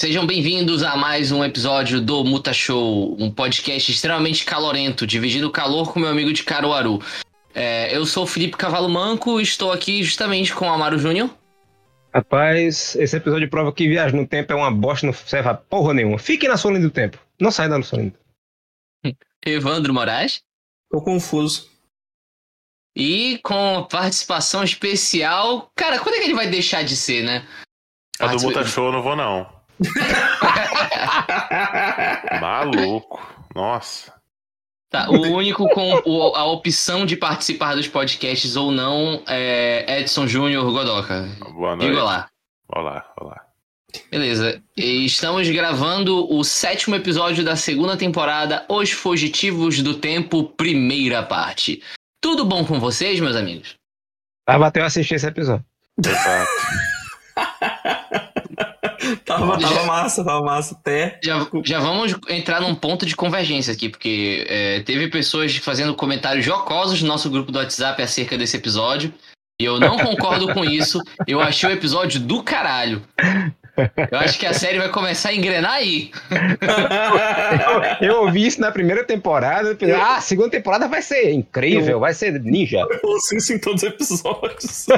Sejam bem-vindos a mais um episódio do Muta Show, um podcast extremamente calorento, dividindo o calor com meu amigo de Caruaru. É, eu sou o Felipe Cavalo Manco e estou aqui justamente com o Amaro Júnior. Rapaz, esse episódio prova que viagem no tempo é uma bosta, não serve a porra nenhuma. Fique na sua linha do tempo. Não sai da sua linha. Evandro Moraes. Tô confuso. E com participação especial. Cara, quando é que ele vai deixar de ser, né? A do Muta Show eu não vou, não. Maluco. Nossa. Tá, o único com o- a opção de participar dos podcasts ou não é Edson Júnior Godoca. Boa noite. Diga lá. Olá, olá. Beleza. E estamos gravando o sétimo episódio da segunda temporada, Os Fugitivos do Tempo, primeira parte. Tudo bom com vocês, meus amigos? Vai bater eu assistir esse episódio. Exato. Tava, Já- tava massa, tava massa até. Já, já vamos entrar num ponto de convergência aqui, porque é, teve pessoas fazendo comentários jocosos no nosso grupo do WhatsApp acerca desse episódio. E eu não concordo com isso. Eu achei o episódio do caralho. Eu acho que a série vai começar a engrenar aí. Eu ouvi isso na primeira temporada. eu pensei, Ah, a segunda temporada vai ser incrível, vai ser ninja. Eu ouço isso em todos os episódios.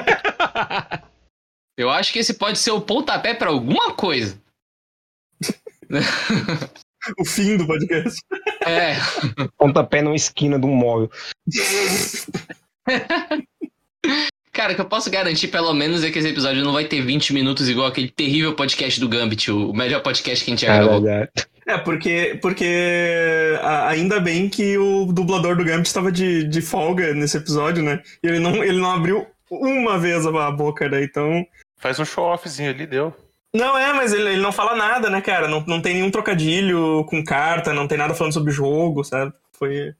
Eu acho que esse pode ser o pontapé pra alguma coisa. o fim do podcast. É. Pontapé numa esquina de um móvel. Cara, o que eu posso garantir, pelo menos, é que esse episódio não vai ter 20 minutos igual aquele terrível podcast do Gambit, o melhor podcast que a gente já É gravou. verdade. É, porque, porque ainda bem que o dublador do Gambit estava de, de folga nesse episódio, né? E ele não, ele não abriu uma vez a boca, né? Então. Faz um show-offzinho ali, deu. Não é, mas ele, ele não fala nada, né, cara? Não, não tem nenhum trocadilho com carta, não tem nada falando sobre jogo, sabe? Foi.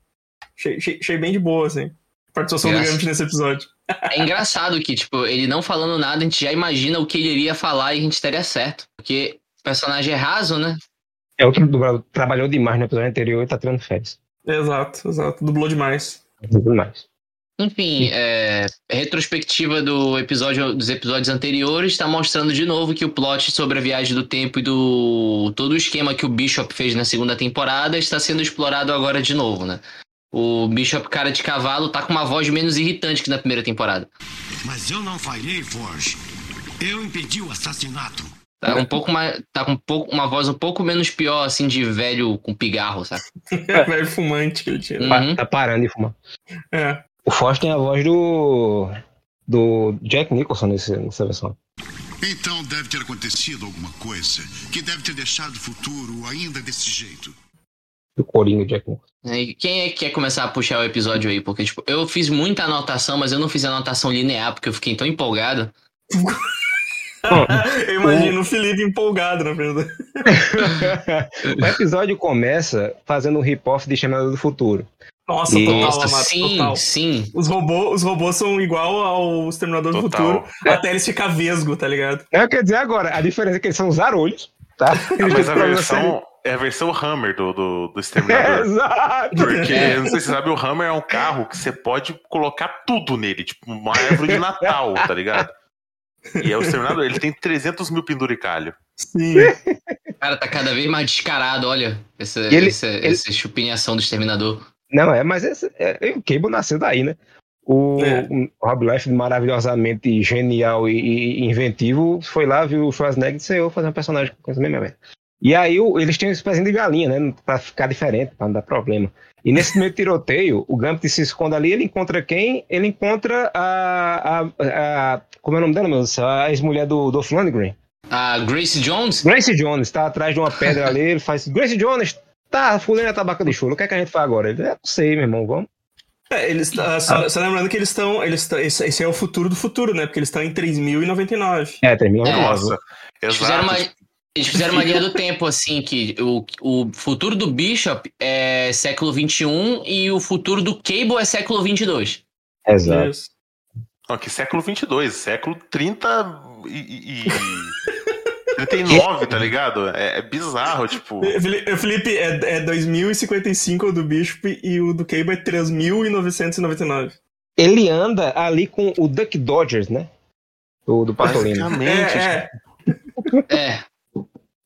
Achei, achei- achei bem de boa, assim. A participação do Graças. Gambit nesse episódio. É engraçado que, tipo, ele não falando nada, a gente já imagina o que ele iria falar e a gente estaria certo. Porque o personagem é raso, né? É outro dublador trabalhou demais no episódio anterior e tá tirando férias. Exato, exato. Dublou demais. Demais. Enfim, é, retrospectiva do episódio, dos episódios anteriores está mostrando de novo que o plot sobre a viagem do tempo e do todo o esquema que o Bishop fez na segunda temporada está sendo explorado agora de novo, né? O Bishop cara de cavalo tá com uma voz menos irritante que na primeira temporada. Mas eu não falhei, Forge. Eu impedi o assassinato. Tá um pouco mais, tá com um pouco, uma voz um pouco menos pior assim de velho com pigarro, sabe? Velho fumante que ele tinha. Uhum. Tá parando de fumar. É. O Foz tem a voz do. do Jack Nicholson nesse, nessa versão. Então deve ter acontecido alguma coisa que deve ter deixado o futuro ainda desse jeito. Do Coringa Jack Nicholson. E quem é que quer começar a puxar o episódio aí? Porque, tipo, eu fiz muita anotação, mas eu não fiz anotação linear, porque eu fiquei tão empolgado. Eu imagino o Felipe empolgado na do- o episódio começa fazendo um rip-off de Chamada do Futuro. Nossa, E- total, Nossa, Amato, sim, total. sim. Os robôs, os robôs são igual ao Exterminador do Total. Futuro, até eles ficar vesgo, tá ligado? Eu quero dizer agora, a diferença é que eles são zarolhos, tá? Ah, mas a versão é a versão Hammer do, do, do É, Exterminador. exato. Porque, não sei se você sabe, o Hammer é um carro que você pode colocar tudo nele, tipo uma árvore de Natal, tá ligado? E é o Exterminador, ele tem 300 mil penduricalho. Sim. Cara, tá cada vez mais descarado, olha. Essa, ele- essa, ele- essa chupinhação do exterminador. Não, é, mas esse, é, o Cable nasceu daí, né? O, É. o Rob Liefeld, maravilhosamente genial e, e inventivo, foi lá, viu o Schwarzenegger e disse, eu vou fazer um personagem com essa mesma merda. E aí o- eles tinham esse pezinho de galinha, né? Pra ficar diferente, pra não dar problema. E nesse primeiro tiroteio, o Gambit se esconde ali, ele encontra quem? Ele encontra a. a, a- como é o nome dela, meu Deus? do? A ex-mulher do Dolph Lundgren. A Grace Jones? Grace Jones tá atrás de uma pedra ali, ele faz. Grace Jones, tá, fulano é tabaca de chulo, o que é que a gente faz agora? Ele, é, não sei, meu irmão, vamos. É, eles, ah, só, só lembrando que eles estão. Eles tão- esse, esse é o futuro do futuro, né? Porque eles estão em 3099. É, termina É. Nossa, Eles fizeram, exato. uma, eles fizeram uma linha do tempo, assim, que o, o futuro do Bishop é século XXI e o futuro do Cable é século XXII. Exato. Isso. Não, que século 22, século 30 e... e- e 39, tá ligado? É, é bizarro, tipo... Fili- eh, Felipe, é, é 2055 o do Bishop e o do Cable é 3999. Ele anda ali com o Duck Dodgers, né? Do, do Patolino. É, é. É.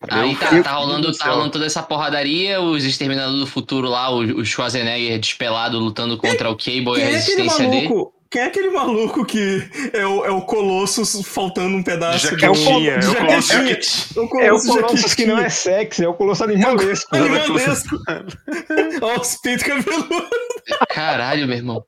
Aí tá, tá do rolando, tá rolando toda essa porradaria, os Exterminadores do Futuro lá, o, o Schwarzenegger despelado lutando contra o Cable e a é resistência dele. Quem é aquele maluco que é o, é o Colossus faltando um pedaço De do- jaquetinha, de é o Colossus jaquetinha. jaquetinha. O É o Colossus Colossus que jaquetinha. não é sexy, é o Colosso animalesco. Animalesco. Olha os peitos cabeludos. Caralho, meu irmão.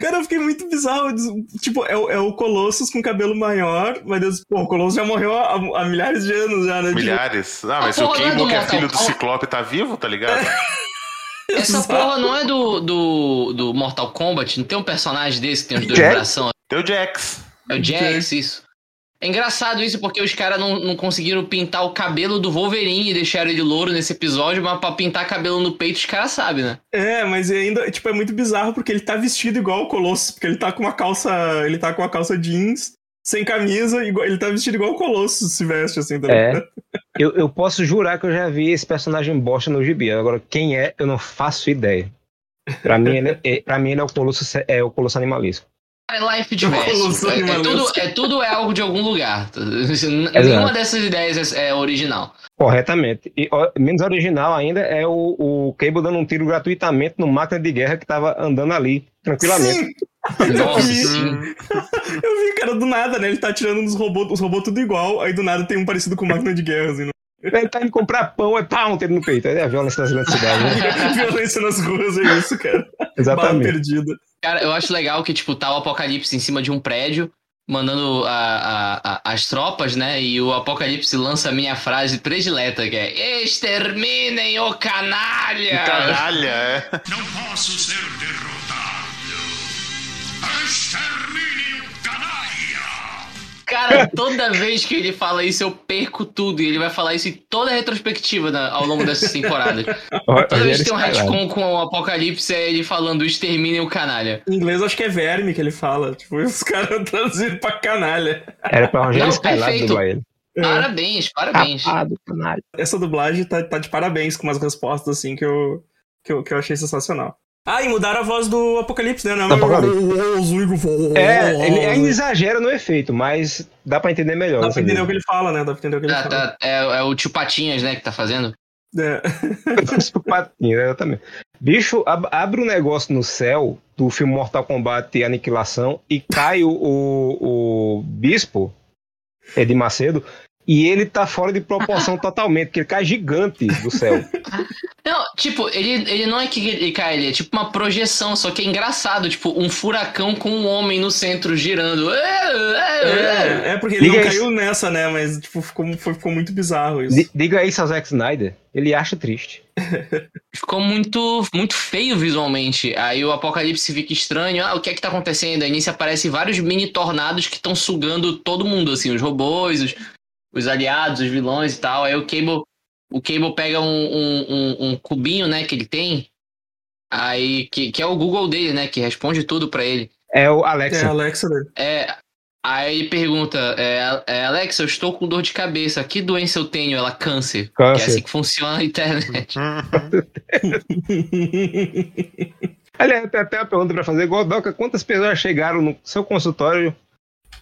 Cara, eu fiquei muito bizarro. Tipo, é, o- é o Colossus com cabelo maior, mas Deus, pô, o Colossus já morreu há, há milhares de anos já, né? Milhares. Ah, mas o é do que é filho do. Ciclope, tá vivo, tá ligado? Essa porra não é do, do, do Mortal Kombat? Não tem um personagem desse que tem os dois Jax? bração? Tem o Jax. É o Jax, isso. É engraçado isso porque os caras não, não conseguiram pintar o cabelo do Wolverine e deixaram ele louro nesse episódio, mas pra pintar cabelo no peito os caras sabem, né? É, mas ainda, tipo, é muito bizarro porque ele tá vestido igual o Colossus, porque ele tá com uma calça. Ele tá com uma calça jeans, sem camisa, igual, ele tá vestido igual o Colossus se veste, assim, tá É. Eu, eu posso jurar que eu já vi esse personagem bosta no gibi. Agora, quem é, eu não faço ideia. Pra mim, ele é, pra mim, ele é o Colosso, é Colosso. É life Colosso diverso. É, é tudo, é tudo é algo de algum lugar. Nenhuma dessas ideias é, é original. Corretamente. E ó, menos original ainda é o, o Cable dando um tiro gratuitamente no máquina de guerra que tava andando ali, tranquilamente. Sim, Nossa, vi. sim. eu vi, cara, do nada, né? Ele tá tirando uns robôs, os robôs tudo igual, aí do nada tem um parecido com máquina de guerra, assim. né? Ele tá indo comprar pão, é pá, um tiro no peito. É a violência das grandes cidades, né? Violência nas ruas, é isso, cara. Bala Exatamente. perdida. Cara, eu acho legal que, tipo, tá o Apocalipse em cima de um prédio, mandando a- a- a- as tropas, né? E o Apocalipse lança a minha frase predileta, que é Exterminem o canalha! Canalha, é. Não posso ser derrotado. Cara, toda vez que ele fala isso, eu perco tudo. E ele vai falar isso em toda a retrospectiva na- ao longo dessas temporadas. Toda vez que tem um retcon com o Apocalipse, é ele falando Exterminem o canalha. Em inglês, acho que é verme que ele fala. Tipo, os caras traduziram pra canalha. Era pra Rogério Não, Skylab perfeito. ele. É. Parabéns, parabéns. Rapado, canalha. Essa dublagem tá, tá de parabéns com umas respostas assim que eu, que eu, que eu achei sensacional. Ah, e mudaram a voz do Apocalipse, né? Não, Do Apocalipse. Dá É, ele ainda exagera no efeito, mas dá pra entender melhor. pra dessa entender o que ele fala, né? Dá pra entender o que ele Tá, fala. tá, é, é o tio Patinhas, né, que tá fazendo. É. Os patinhos, exatamente. Bicho, ab- abre um negócio no céu do filme Mortal Kombat e Aniquilação e cai o, o, o bispo, Edir Macedo, e ele tá fora de proporção totalmente, porque ele cai gigante do céu. Não, tipo, ele, ele não é que ele cai, ele é tipo uma projeção, só que é engraçado, tipo, um furacão com um homem no centro girando. É, é, porque ele Liga não isso. caiu nessa, né? Mas, tipo, ficou, foi- ficou muito bizarro isso. Di- Diga isso ao Zack Snyder, ele acha triste. Ficou muito, muito feio visualmente. Aí o Apocalipse fica estranho. Ah, o que é que tá acontecendo? Aí nisso aparecem vários mini tornados que estão sugando todo mundo, assim, os robôs, os, os aliados, os vilões e tal. Aí o Cable, o Cable pega um, um, um- um cubinho, né, que ele tem. Aí, que, que é o Google dele, né, que responde tudo pra ele. É o É, Alexa. Alexa dele. É, aí ele pergunta, é, é, Alexa, eu estou com dor de cabeça. Que doença eu tenho? Ela câncer. Que é Câncer. assim que funciona a internet. Aliás, até uma pergunta pra fazer. Godoka, quantas pessoas chegaram no seu consultório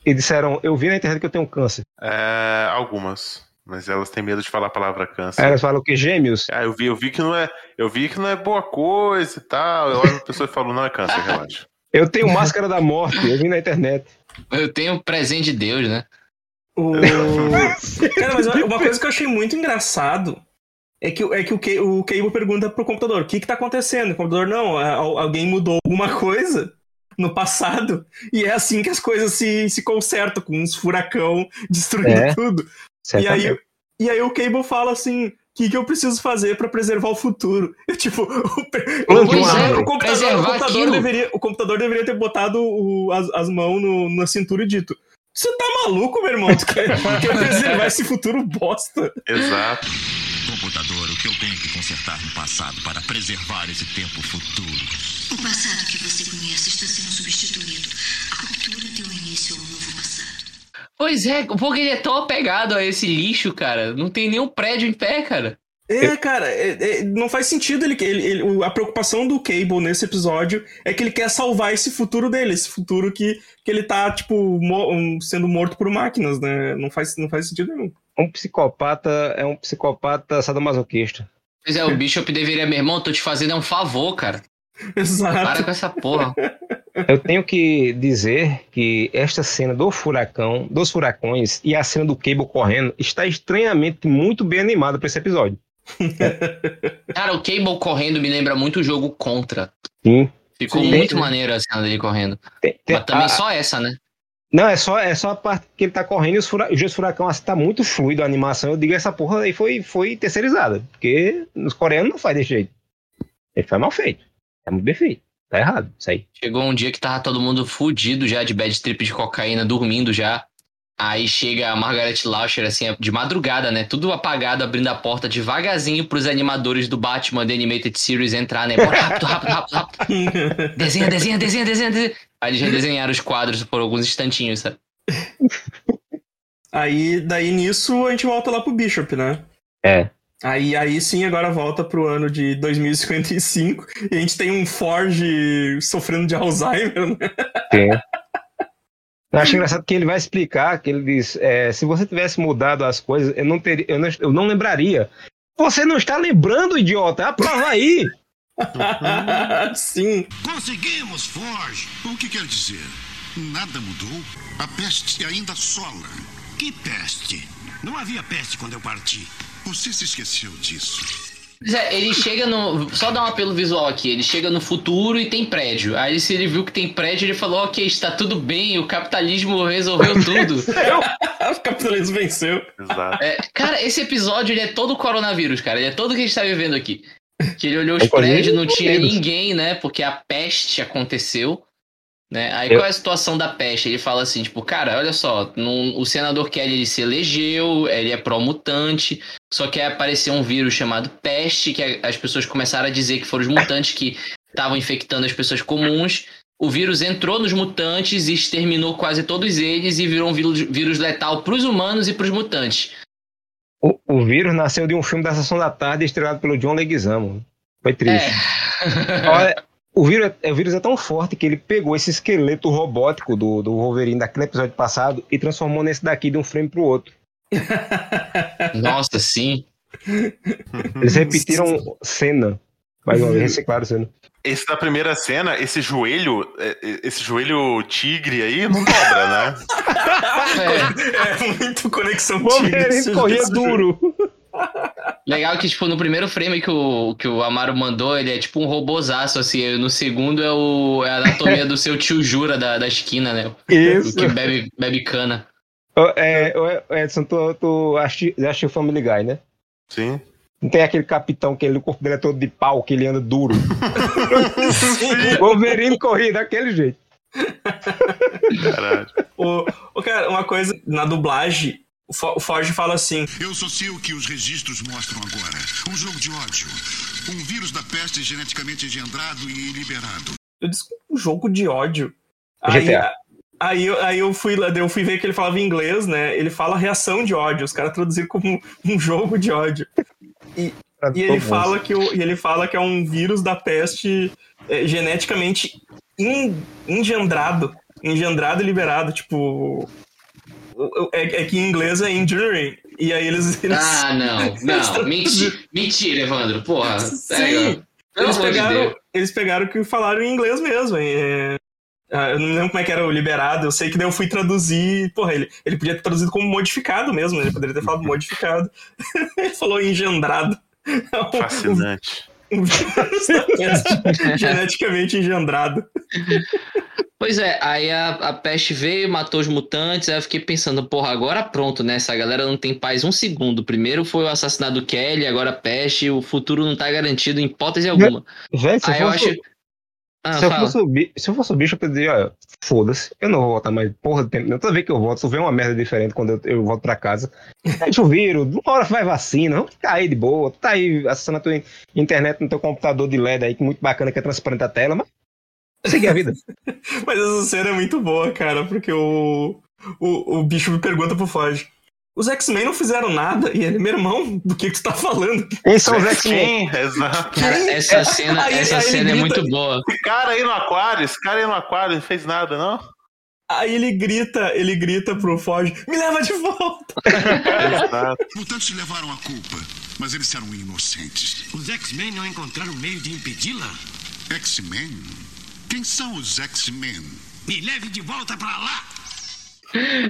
e disseram, eu vi na internet que eu tenho câncer? É, algumas. Mas elas têm medo de falar a palavra câncer. Aí elas falam que gêmeos? Ah, eu vi, eu vi que não é. Eu vi que não é boa coisa e tal. Eu olho a pessoa e falo, não é câncer, relaxa. Eu tenho máscara da morte, eu vi na internet. Eu tenho presente de Deus, né? O... Cara, mas uma coisa que eu achei muito engraçado é que, é que o, Ca- o Cable pergunta pro computador: o que que tá acontecendo? O computador, não, alguém mudou alguma coisa no passado e é assim que as coisas se, se consertam, com uns furacão destruindo É. tudo. E aí, e aí o Cable fala assim. O que, que eu preciso fazer pra preservar o futuro? Eu, tipo, o, o- árvore. o computador, o computador deveria, o computador deveria ter botado o- as, as mãos no- na cintura e dito: Você tá maluco, meu irmão? Tu quer, quer preservar esse futuro bosta? Exato. Computador, o que eu tenho que consertar no passado para preservar esse tempo futuro? O passado que você conhece está sendo substituído. A ruptura deu início a um novo passado. Pois é, porque ele é tão apegado a esse lixo, cara. Não tem nenhum prédio em pé, cara. É, cara, é- é- não faz sentido ele, ele, ele- o- a preocupação do Cable nesse episódio é que ele quer salvar esse futuro dele, esse futuro que, que ele tá, tipo, mo- sendo morto por máquinas, né? Não faz, não faz sentido nenhum. um psicopata é um psicopata sadomasoquista. Pois é, o Bishop deveria, meu irmão, tô te fazendo um favor, cara. Para Exato. com essa porra. Eu tenho que dizer que esta cena do furacão, dos furacões e a cena do Cable correndo está estranhamente muito bem animada para esse episódio. Cara, o Cable correndo me lembra muito o jogo Contra. Sim. Ficou Sim. muito maneiro a cena dele correndo. Tem- tem- Mas também a- só essa, né? Não, é só, é só a parte que ele tá correndo e os, fura... os furacão assim, tá muito fluido a animação. Eu digo, essa porra aí foi, foi terceirizada. Porque os coreanos não faz desse jeito. Ele faz mal feito. É muito bem feito. Tá errado, isso aí. Chegou um dia que tava todo mundo fudido já de bad trip de cocaína, dormindo já. Aí chega a Margaret Lauscher, assim, de madrugada, né? Tudo apagado, abrindo a porta devagarzinho pros animadores do Batman The Animated Series entrar, né? Bora rápido, rápido, rápido, rápido. Desenha, desenha, desenha, desenha, desenha. Aí eles redesenharam os quadros por alguns instantinhos, sabe? Aí, daí nisso, a gente volta lá pro Bishop, né? É. Aí, aí sim, agora volta pro ano de 2055 e a gente tem um Forge sofrendo de Alzheimer, né? Tem. Eu acho engraçado que ele vai explicar que ele diz: é, se você tivesse mudado as coisas, eu não, teria, eu, não, eu não lembraria. Você não está lembrando, idiota? Aprova aí! sim. Conseguimos, Forge! O que quer dizer? Nada mudou? A peste ainda assola. Que peste? Não havia peste quando eu parti. Você se esqueceu disso. Pois é, ele chega no. Só dar um apelo visual aqui. Ele chega no futuro e tem prédio. Aí se ele viu que tem prédio, ele falou: ok, está tudo bem, o capitalismo resolveu tudo. o capitalismo venceu. Exato. É, cara, esse episódio ele é todo coronavírus, cara. Ele é todo o que a gente tá vivendo aqui. Que ele olhou os Inclusive, prédios, não tinha vírus. ninguém, né? Porque a peste aconteceu. Né? Aí Eu- qual é a situação da peste? Ele fala assim, tipo, cara, olha só, não- o senador Kelly ele se elegeu, ele é pró-mutante, só que aí apareceu um vírus chamado peste, que a- as pessoas começaram a dizer que foram os mutantes que estavam infectando as pessoas comuns. O vírus entrou nos mutantes e exterminou quase todos eles e virou um vírus, vírus letal pros humanos e pros mutantes. O, o vírus nasceu de um filme da Sessão da Tarde estrelado pelo John Leguizamo. Foi triste. É. Olha, o vírus, é- o vírus é tão forte que ele pegou esse esqueleto robótico do, do Wolverine daquele episódio passado e transformou nesse daqui de um frame pro outro. Nossa, sim. Eles repetiram cena. Mais uma vez, reciclaram cena. Esse da primeira cena, esse joelho, é, é, esse joelho tigre aí não dobra, né? É. É muito conexão tigre, corria esse jogo. duro. Legal que, tipo, no primeiro frame que o, que o Amaro mandou, ele é tipo um robozaço, assim. No segundo é, o, é a anatomia do seu tio Jura da, da esquina, né? Isso. que bebe, bebe cana. Ô, É, ô, Edson, tu, tu assistiu Family Guy, né? Sim. Não tem aquele capitão que ele, o corpo dele é todo de pau, que ele anda duro. Wolverine corria daquele jeito. Caralho. O, o cara, uma coisa, na dublagem, o Fo- o Forge fala assim: Eu só sei o que os registros mostram agora. Um jogo de ódio. Um vírus da peste geneticamente engendrado e liberado. Eu disse, um jogo de ódio. Aí, GTA. aí, eu- aí eu fui lá, eu fui ver que ele falava em inglês, né? Ele fala reação de ódio. Os caras traduziram como um jogo de ódio. E ele fala que o, e ele fala que é um vírus da peste é, geneticamente en- engendrado. Engendrado e liberado. Tipo. É, é que em inglês é enduring. E aí eles. eles Ah, não. Não. Mentira, mentira Evandro. Porra. Sim. Pelo Eles de pegaram, Deus. eles pegaram que falaram em inglês mesmo. é. Ah, eu não lembro como é que era o liberado, eu sei que daí eu fui traduzir. Porra, ele, ele podia ter traduzido como modificado mesmo, ele poderia ter falado modificado. ele falou engendrado. É Fascinante. Um vírus geneticamente engendrado. Pois é, aí a, a peste veio, matou os mutantes, aí eu fiquei pensando, porra, agora pronto, né? Essa galera não tem paz um segundo. Primeiro foi o assassinato do Kelly, agora a peste, o futuro não tá garantido em hipótese alguma. Se, Aí eu acho. Ah, se, eu fala. fosse o bi- se eu fosse o bicho, eu poderia, olha, foda-se, eu não vou votar mais porra de tempo. não. Toda vez que eu voto, só vem uma merda diferente quando eu, eu volto pra casa. Deixa o vírus, uma hora vai vacina, vamos ficar aí de boa. Tá aí acessando a tua in- internet no teu computador de LED aí, que muito bacana, que é transparente a tela, mas seguir a vida. Mas essa cena é muito boa, cara, porque o, o, o bicho me pergunta pro Foge. Os X-Men não fizeram nada. E ele, meu irmão, do que, que tu tá falando? Quem são os X-Men? Exato. Cara, essa cena, Aí- essa aí cena é muito boa. Esse cara aí no aquário, esse cara aí no aquário não fez nada, não? Aí ele grita, ele grita pro Forge, me leva de volta! Exato. Mutantes levaram a culpa, mas eles eram inocentes. Os X-Men não encontraram meio de impedi-la? X-Men? Quem são os X-Men? Me leve de volta pra lá!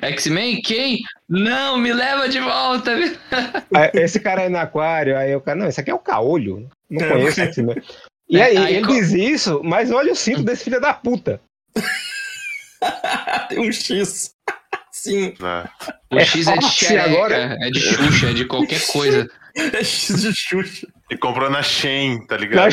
X-Men, quem? Não, me leva de volta. Aí, Esse cara aí no aquário, aí o cara, não, esse aqui é o caolho. Não É, conheço o- X-Men. E É, aí, aí ele co- diz isso, mas olha o cinto desse filho da puta. Tem um X. Sim, exato. O X é de Fox xereca, agora? é de Xuxa, é de qualquer coisa. é X de Xuxa. E comprou na Shein, tá ligado?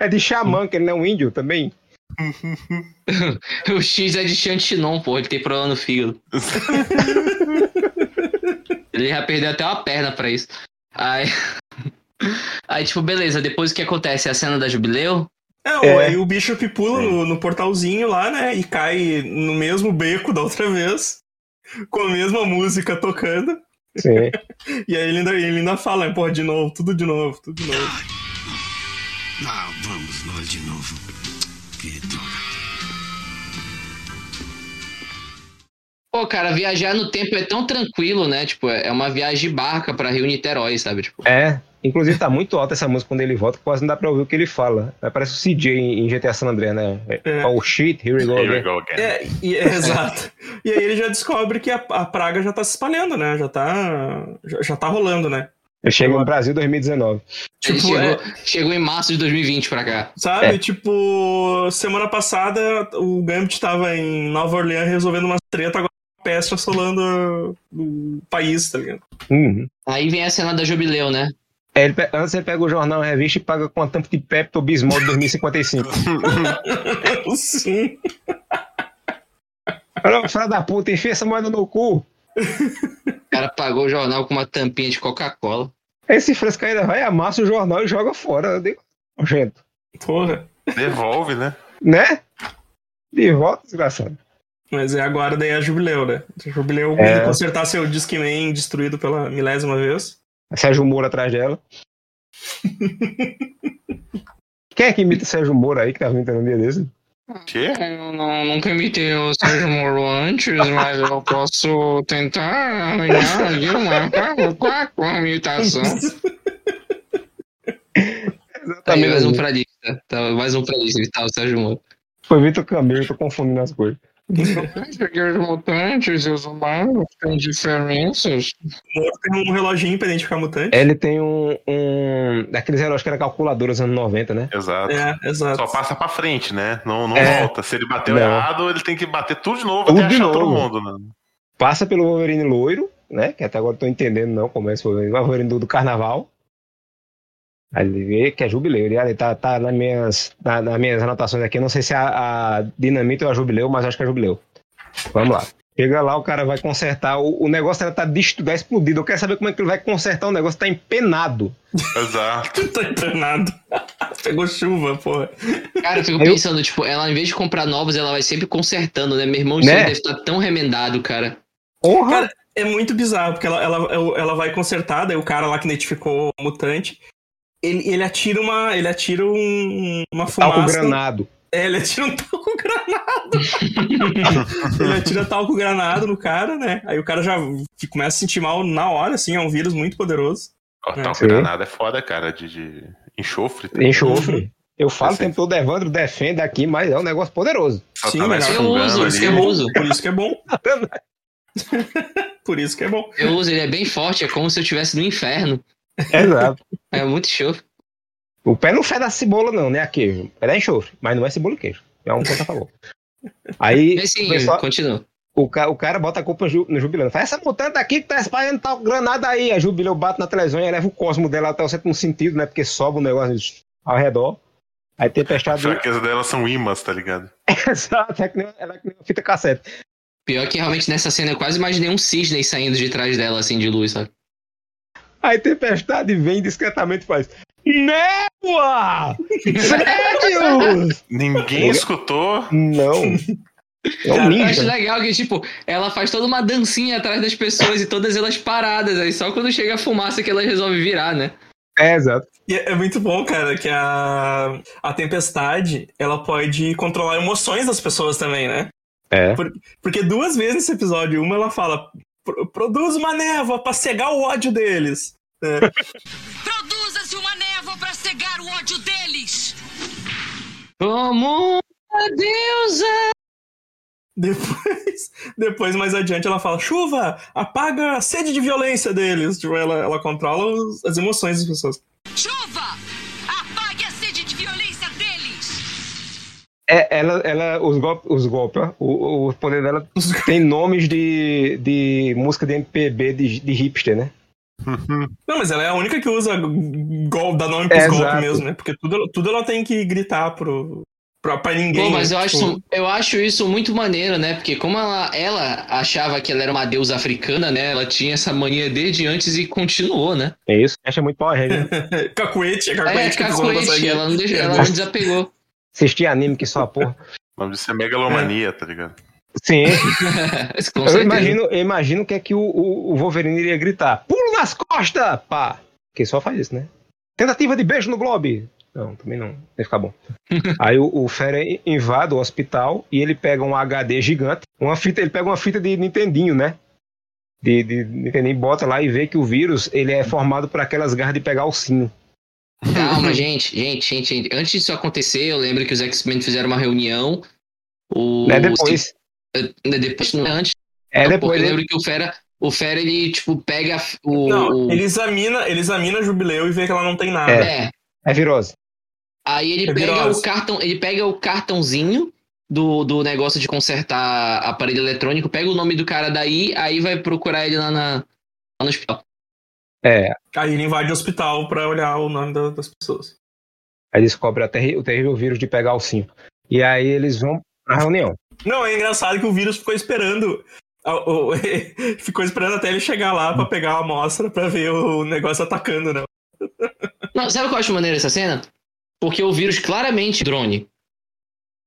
É de xamã, que ele não é um índio também. O X é de Chantinon, pô, ele tem problema no fígado. ele já perdeu até uma perna pra isso. Aí. Aí, tipo, beleza, depois o que acontece? É a cena da Jubileu? Não, É. aí o Bishop pula no, no portalzinho lá, né? E cai no mesmo beco da outra vez. Com a mesma música tocando. Sim. E aí ele ainda, ele ainda fala? Porra, de novo, tudo de novo, tudo de novo. Ah, vamos nós de novo. Pô, cara, viajar no tempo é tão tranquilo, né? Tipo, é uma viagem de barca pra Rio Niterói, sabe? Tipo, É. Inclusive tá muito alta essa música quando ele volta, que quase não dá pra ouvir o que ele fala. Parece o CJ em em GTA San Andreas, né? É. Oh shit, here we go Here we again. go again. É, e- é, exato. E aí ele já descobre que a, a praga já tá se espalhando, né? Já tá. Já, já tá rolando, né? Ele chega no Brasil 2019. ele Tipo, chegou, é- chegou em março de 2020 pra cá. Sabe? É. Tipo, semana passada o Gambit tava em Nova Orleans resolvendo uma treta, agora peste assolando o país, tá ligado? Uhum. Aí vem a cena da Jubileu, né? É, ele antes ele pega o jornal, a revista e paga com a tampa de Pepto Bismol de 2055. Sim. Olha, filho da puta, enfia essa moeda no cu. O cara pagou o jornal com uma tampinha de Coca-Cola. Esse fresco ainda vai, amassa o jornal e joga fora. Eu digo, gente, Porra. Devolve, né? né? De volta, desgraçado. Mas é agora daí é a Jubileu, né? A Jubileu É. consertar seu Discman destruído pela milésima vez. Sérgio Moro atrás dela. Quem é que imita Sérgio Moro aí que tá imitando um dia desse? Quê? Eu não, nunca imitei o Sérgio Moro antes, mas eu posso tentar arranjar aqui uma, uma imitação. Tá aí, mais um pra lista. Tá, mais um pra lista, imitar o Sérgio Moro. Foi Vitor Camilo, eu tô confundindo as coisas. Porque os mutantes e os humanos têm diferenças. O tem um reloginho pra identificar mutante. Ele tem um. um daqueles relógios que era calculadora dos anos 90, né? Exato. É, exato. Só passa pra frente, né? Não, não É. volta. Se ele bateu Não. errado, ele tem que bater tudo de novo Tudo até de achar todo novo. mundo, né? Passa pelo Wolverine loiro, né? Que até agora eu tô entendendo, não, como é esse Wolverine. O Wolverine do, do carnaval. Aí ele vê que é jubileu. Ele, ele tá, tá nas, minhas, na- nas minhas anotações aqui. Não sei se é a, a Dinamite ou a Jubileu, mas acho que é Jubileu. Vamos lá. Chega lá, o cara vai consertar. O, o negócio era tá, destru- tá explodido. Eu quero saber como é que ele vai consertar o negócio. Tá empenado. Exato. Tá internado. Pegou chuva, porra. Cara, eu fico Eu- pensando, tipo, ela, em vez de comprar novos, ela vai sempre consertando, né? Meu irmão, Né? deve estar tão remendado, cara. Porra! Cara, é muito bizarro, porque ela, ela, ela vai consertar, daí o cara lá que identificou o mutante, ele, ele atira uma. Ele atira um, uma Talco fumaça. granado. É, ele atira um talco granado. ele atira talco granado no cara, né? Aí o cara já começa a sentir mal na hora, assim, é um vírus muito poderoso. O É. tal Sim. granada é foda, cara, de, de enxofre. tá? Enxofre. Eu falo o Sim. tempo todo, Evandro defende aqui, mas é um negócio poderoso. Só Sim, tá mas Eu uso, isso que ali. eu uso. Por isso que é bom. Por isso que é bom. Eu uso, ele é bem forte, é como se eu estivesse no inferno. Exato. É muito show. O pé não fede a cebola, não, né? A queijo. O pé é enxofre, mas não é cebola e queijo. É um ponto a favor. Aí, sim, o, pessoal- continua. o, ca- o cara bota a culpa no Ju- no Jubileu. Fala, essa mutante aqui que tá espalhando tal granada aí. A Jubileu bate na televisão e leva o cosmo dela até o sétimo sentido, né? Porque sobe o negócio ao redor. Aí A tempestade. fraqueza delas são imãs, tá ligado? Exato, é que nem, ela é que nem uma fita cassete. Pior que realmente nessa cena eu quase imaginei um cisne saindo de trás dela, assim, de luz, sabe? Aí tempestade vem discretamente e faz. Névoa! Sério? Ninguém escutou. Não. É um Eu acho ninja. legal que, tipo, ela faz toda uma dancinha atrás das pessoas e todas elas paradas. Aí só quando chega a fumaça que ela resolve virar, né? É, exato. E é é muito bom, cara, que a, a tempestade, ela pode controlar emoções das pessoas também, né? É. Por- porque duas vezes nesse episódio, uma ela fala: "Pro- produz uma névoa pra cegar o ódio deles. Produza-se uma névoa para cegar o ódio deles. Como a deusa. Depois, depois, mais adiante, ela fala: chuva, apaga a sede de violência deles. Tipo, ela, ela controla os- as emoções das pessoas. Chuva, É, ela, ela, os golpes, os golpes, o, o poder dela tem nomes de, de música de MPB de, de hipster, né? Não, mas ela é a única que usa golpe, dá nome pros É, golpes mesmo, né? Porque tudo, tudo ela tem que gritar pro, pra, pra ninguém. Pô, mas né? eu acho, Tipo, isso, eu acho isso muito maneiro, né? Porque como ela, ela achava que ela era uma deusa africana, né? Ela tinha essa mania desde antes e continuou, né? É isso. Acha muito Power Ranger. né? Cacuete, é É, cacuete não cacuete, ela não, deixa, ela não desapegou. Assistir anime que só a porra. O nome disso é megalomania, tá ligado? Sim. Eu imagino, eu imagino o que é que o, o, o Wolverine iria gritar. Pulo nas costas! Pá! Que só faz isso, né? Tentativa de beijo no Globe. Não, também não. Vai ficar bom. Aí o, o Fera invade o hospital e ele pega um HD gigante. Uma fita, ele pega uma fita de Nintendinho, né? De, de Nintendinho, bota lá e vê que o vírus ele é formado por aquelas garras de pegar o sino. Calma, gente, gente, gente, gente. Antes disso acontecer, eu lembro que os X-Men fizeram uma reunião. O, Né? Depois. Eh, Depois, não é antes. É depois. porque eu né? lembro que o Fera, o Fera, ele, tipo, pega o. Não, ele examina, ele examina a Jubileu e vê que ela não tem nada. É. É virose. Aí ele É pega virose. o cartão, ele pega o cartãozinho do, do negócio de consertar aparelho eletrônico, pega o nome do cara daí, aí vai procurar ele lá, na, lá no hospital. É. Aí ele invade o hospital pra olhar o nome da- das pessoas. Aí descobre a terri- o terrível vírus de pegar o sino. E aí eles vão pra reunião. Não, é engraçado que o vírus ficou esperando. ficou esperando até ele chegar lá pra pegar a amostra pra ver o negócio atacando, né? Não, sabe o que eu acho maneiro dessa cena? Porque o vírus claramente é drone.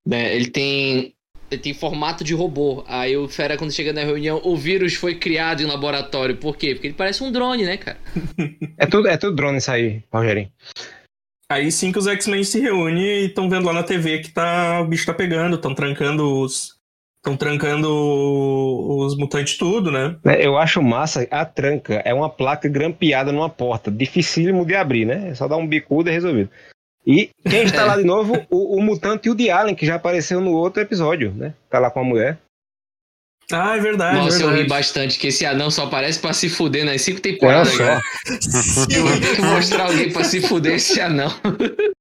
Né? Ele tem. Ele tem formato de robô. Aí o Fera, quando chega na reunião, o vírus foi criado em laboratório. Por quê? Porque ele parece um drone, né, cara? É tudo, é tudo drone isso aí, Rogerinho. Aí sim que os X-Men se reúnem e estão vendo lá na TV que tá, o bicho tá pegando, estão trancando os. Estão trancando os mutantes tudo, né? Né, Eu acho massa, a tranca é uma placa grampeada numa porta, dificílimo de abrir, né? É só dar um bicudo e resolvido. E quem está É. lá de novo? O, o mutante e o de Allen, que já apareceu no outro episódio, né? Tá lá com a mulher. Ah, é verdade. Nossa, é eu ri verdade. bastante que esse anão só aparece pra se fuder nas cinco Olha temporadas. só. cara. Eu vou ter que mostrar alguém pra se fuder esse anão.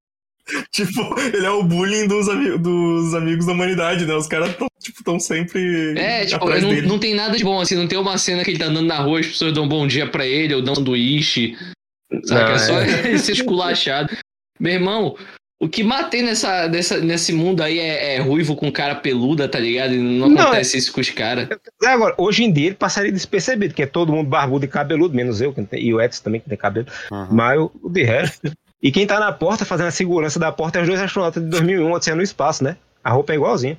Tipo, ele é o bullying dos, ami- dos amigos da humanidade, né? Os caras tão, tipo, tão sempre É, tipo, atrás não, dele. não tem nada de bom, assim, não tem uma cena que ele tá andando na rua, as pessoas dão um bom dia pra ele, ou dão um sanduíche, saca? Não, é só é. ele ser esculachado. Meu irmão, o que matei nessa, nessa, nesse mundo aí é, é ruivo com cara peluda, tá ligado? E não Não, acontece isso com os caras. É, Agora, hoje em dia ele passaria despercebido, que é todo mundo barbudo e cabeludo, menos eu, tem- e o Edson também, que tem cabelo. Uhum. Mas o, de resto. E quem tá na porta, fazendo a segurança da porta, é os dois astronautas de 2001, Odisseia no Espaço, né? A roupa é igualzinha.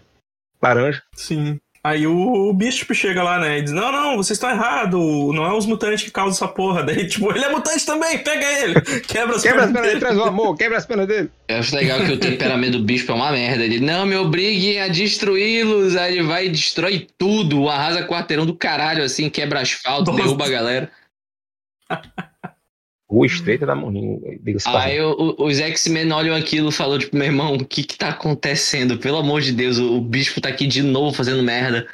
Laranja. Sim. Aí o, o Bishop chega lá, né? E diz: Não, não, vocês estão errados. Não é os mutantes que causam essa porra. Daí, tipo, ele é mutante também, pega ele. Quebra as Quebra pernas as pernas dele, traz o amor, quebra as pernas dele. Eu acho legal que o temperamento do bispo é uma merda. Ele, não me obriguem a destruí-los. Aí ele vai e destrói tudo, arrasa quarteirão do caralho, assim, quebra asfalto, Nossa. derruba a galera. Rua estreita da Morrinho. Aí o- o- os X-Men olham aquilo e falam, tipo, meu irmão, o que que tá acontecendo? Pelo amor de Deus, o, o bispo tá aqui de novo fazendo merda.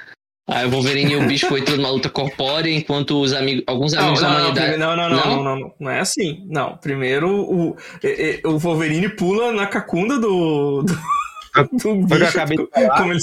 Aí o Wolverine e o bispo entram numa luta corpórea, enquanto os amigos, alguns Não, amigos não, da não, humanidade. prime- não, não, não, Não? não, não, não, é assim. Não, primeiro o, o Wolverine pula na cacunda do, do, do o que eu bicho. acabei de falar. Como ele,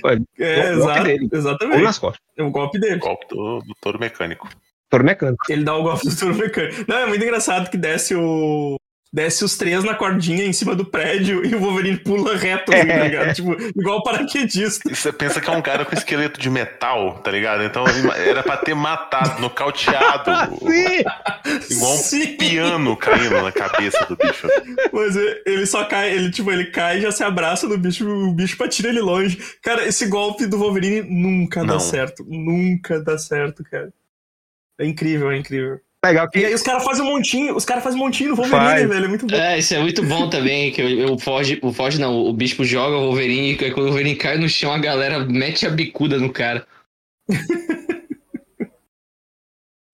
Foi, é, o golpe exato. Ou exatamente. nas costas. É o golpe dele. Golpe do, do touro mecânico. Toro mecânico. Ele dá o golpe do turbo mecânico. Não, é muito engraçado que desce o. Desce os três na cordinha em cima do prédio e o Wolverine pula reto, assim, tá ligado? Tipo, igual paraquedista. E você pensa que é um cara com esqueleto de metal, tá ligado? Então era pra ter matado, nocauteado. Sim! Igual um Sim. piano caindo na cabeça do bicho. Mas é, ele só cai, ele, tipo, ele cai e já se abraça no bicho, o bicho atira ele longe. Cara, esse golpe do Wolverine nunca dá Não. certo. Nunca dá certo, cara. É incrível, é incrível. Legal E aí que. os caras fazem um montinho, os caras fazem um montinho no Wolverine, Faz. velho. É muito bom. É, isso é muito bom também, que o o Forge, o Forge não, o Bispo joga o Wolverine e quando o Wolverine cai no chão, a galera mete a bicuda no cara.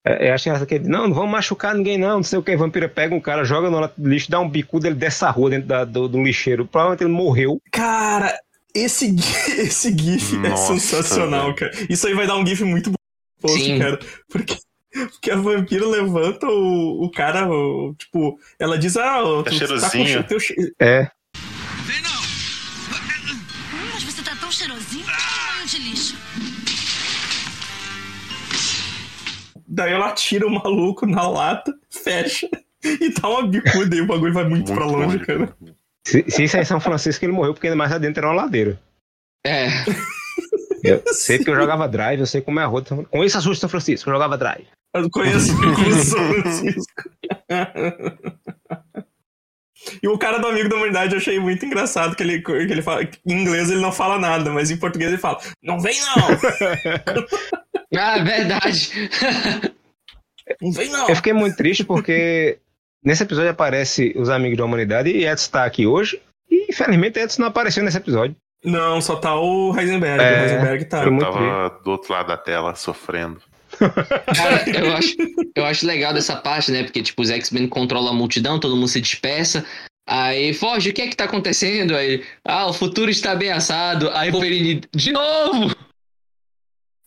É, eu achei essa que ele, não, não vamos machucar ninguém, não, não sei o que. Vampira pega um cara, joga no lixo, dá um bicudo, ele desce a rua dentro da- do, do lixeiro. Provavelmente ele morreu. Cara, esse, esse GIF é Nossa, sensacional, velho. cara. Isso aí vai dar um GIF muito bom post, cara. Porque, porque a vampira levanta o, o cara, o- tipo, ela diz, ah, o- Tá tu, tu tá com cheirosinho. o teu che- É. Vem não! Mas você tá tão cheirosinho. Banho de lixo. Daí ela tira o maluco na lata, fecha e dá uma bicuda e o bagulho vai muito, pra longe, cara. Se, se isso é em São Francisco, ele morreu porque mais adentro era uma ladeira. É, Eu sei que eu jogava drive, eu sei como é a rua. Francisco. Conheço as ruas de São Francisco, eu jogava drive. Eu conheço o São Francisco. E o cara do amigo da humanidade eu achei muito engraçado que ele, que ele fala. Em inglês ele não fala nada, mas em português ele fala: Não vem não! ah, verdade. Não vem não! Eu fiquei muito triste porque nesse episódio aparece os amigos da humanidade e Edson tá aqui hoje. E infelizmente Edson não apareceu nesse episódio. Não, só tá o Heisenberg. É, o Heisenberg tá. Eu muito tava do outro lado da tela sofrendo. Cara, eu acho, eu acho legal dessa parte, né? Porque, tipo, os X-Men controlam a multidão, todo mundo se dispersa. Aí, Foge, o que é que tá acontecendo? Aí, ah, o futuro está ameaçado. Aí, Wolverine, de novo!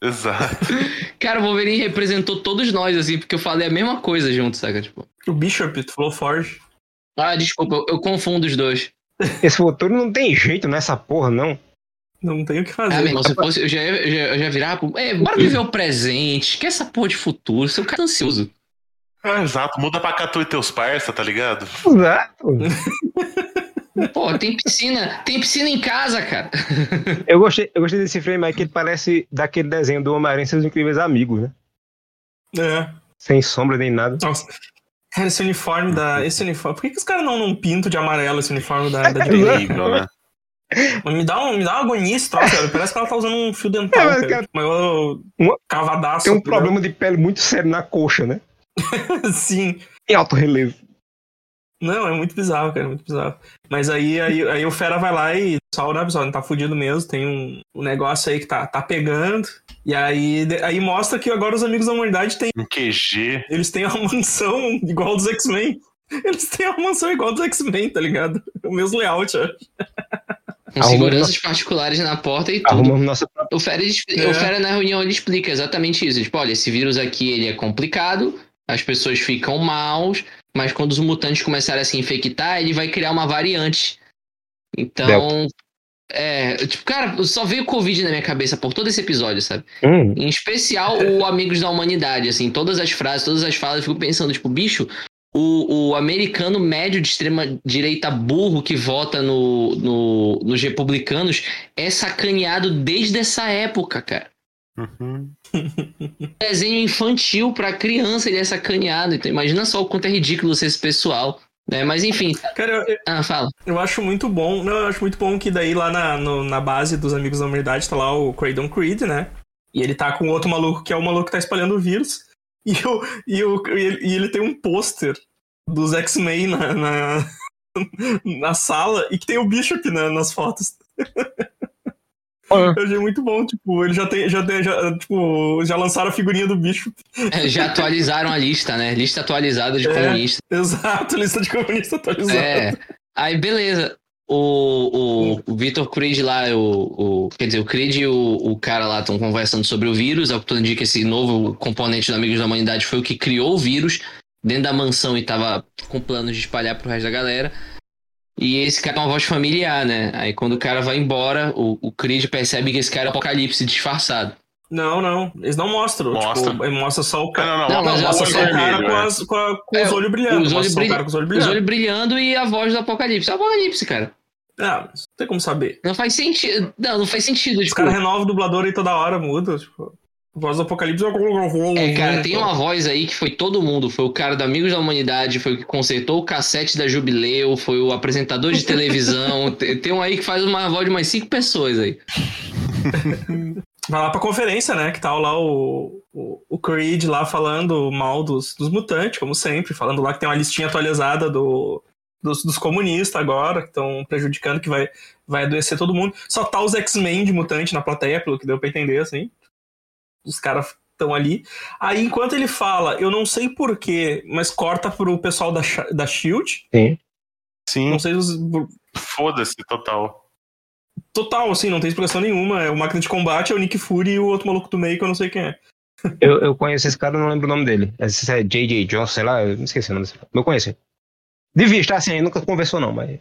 Exato. Cara, o Wolverine representou todos nós, assim, porque eu falei a mesma coisa junto, saca? Tipo, O Bishop, tu falou Forge. ah, desculpa, eu, eu confundo os dois. Esse futuro não tem jeito nessa porra, não. Não tem o que Ah, fazer. meu irmão, se fosse, eu já, eu já, eu já virava pro. É, bora viver o presente, que essa porra de futuro, seu cara é ansioso. Ah, exato. Muda pra Catu e teus parça, tá ligado? Exato. Pô, tem piscina, tem piscina em casa, cara. Eu gostei, eu gostei desse frame aí que ele parece daquele desenho do Homem-Aranha e seus incríveis amigos, né? É. Sem sombra nem nada. Nossa. Cara, esse uniforme da. Esse uniforme. Por que, que os caras não, não pintam de amarelo esse uniforme da, da Jubilee? Terrível, né? Me dá, um, me dá uma agonia esse troço, cara. Parece que ela tá usando um fio dental, É, mas, cara. Tipo, eu- uma- Cavadaço. Tem um problema de pele muito sério na coxa, né? Sim. Em alto relevo. Não, é muito bizarro, cara, é muito bizarro. Mas aí, aí, aí o Fera vai lá e só o episódio, tá fudido mesmo, tem um, um negócio aí que tá, tá pegando. E aí, de- aí mostra que agora os amigos da humanidade têm. Um QG. Eles têm uma mansão igual dos X-Men. Eles têm uma mansão igual dos X-Men, tá ligado? O mesmo layout, ó. Com seguranças particulares na porta e tudo. Nossa O Fera, É. o Fera na reunião ele explica exatamente isso. Tipo, olha, esse vírus aqui ele é complicado, as pessoas ficam maus, mas quando os mutantes começarem a se infectar, ele vai criar uma variante. Então, é, tipo, cara, só veio Covid na minha cabeça por todo esse episódio, sabe? Hum, Em especial o Amigos da Humanidade, assim, todas as frases, todas as falas, eu fico pensando, tipo, bicho, o, o americano médio de extrema direita burro que vota no, no, nos republicanos é sacaneado desde essa época, cara. Uhum. Desenho infantil pra criança ele é sacaneado, então imagina só o quanto é ridículo ser esse pessoal. Né? Mas enfim, Cara, eu, ah, fala. eu acho muito bom. Não, eu acho muito bom que daí lá na, no- na base dos amigos da humanidade tá lá o Craydon Creed, né? E ele tá com outro maluco que é o maluco que tá espalhando o vírus. E, o, e, o, e, ele, e ele tem um pôster dos X-Men na, na, na sala e que tem o Bishop na- nas fotos. Eu achei muito bom, tipo, ele já tem, já tem, já, tipo, já lançaram a figurinha do Bishop. É, Já atualizaram a lista, né? Lista atualizada de É. comunista. Exato, lista de comunista atualizada. É. Aí, beleza. O, o, o Victor Creed lá, o, o, quer dizer, o Creed e o, o cara lá estão conversando sobre o vírus. Ao que tudo indica, esse novo componente do Amigos da Humanidade foi o que criou o vírus dentro da mansão e tava com planos de espalhar pro resto da galera. E esse cara é uma voz familiar, né? Aí quando o cara vai embora, o, o Creed percebe que esse cara é o Apocalipse disfarçado. Não, não. Eles não mostram. Mostra. Tipo, mostra só o cara. não, não, Não, Não, mostra é só o cara com, é. as- com a- com É, os olhos brilhando. os olhos só o brilha- cara com os olhos Os brilhando. olhos brilhando e a voz do Apocalipse. É o Apocalipse, cara. Ah, mas não tem como saber. Não faz sentido. Não, não faz sentido. Os Tipo, caras renovam o dublador aí toda hora, muda. Tipo, voz do Apocalipse É, cara, tem uma voz aí que foi todo mundo. Foi o cara do Amigos da Humanidade, foi o que consertou o cassete da Jubileu, foi o apresentador de televisão. tem, um aí que faz uma voz de umas cinco pessoas aí. Vai lá pra conferência, né? Que tá lá o, o, o Creed lá falando mal dos, dos mutantes, como sempre, falando lá que tem uma listinha atualizada do, dos, dos comunistas agora, que estão prejudicando, que vai, vai adoecer todo mundo. Só tá os X-Men de mutante na plateia, pelo que deu pra entender, assim. Os caras estão ali. Aí, enquanto ele fala, eu não sei porquê, mas corta pro pessoal da, da Shield. Sim. Sim, Não sei os- foda-se, total. Total, assim, não tem explicação nenhuma. É o máquina de combate, é o Nick Fury e o outro maluco do meio que eu não sei quem é. Eu, eu conheço esse cara, eu não lembro o nome dele. Esse é J.J. Jones, sei lá, eu me esqueci o nome desse cara. Eu conheço. ele. Devia estar assim, aí nunca conversou não, mas...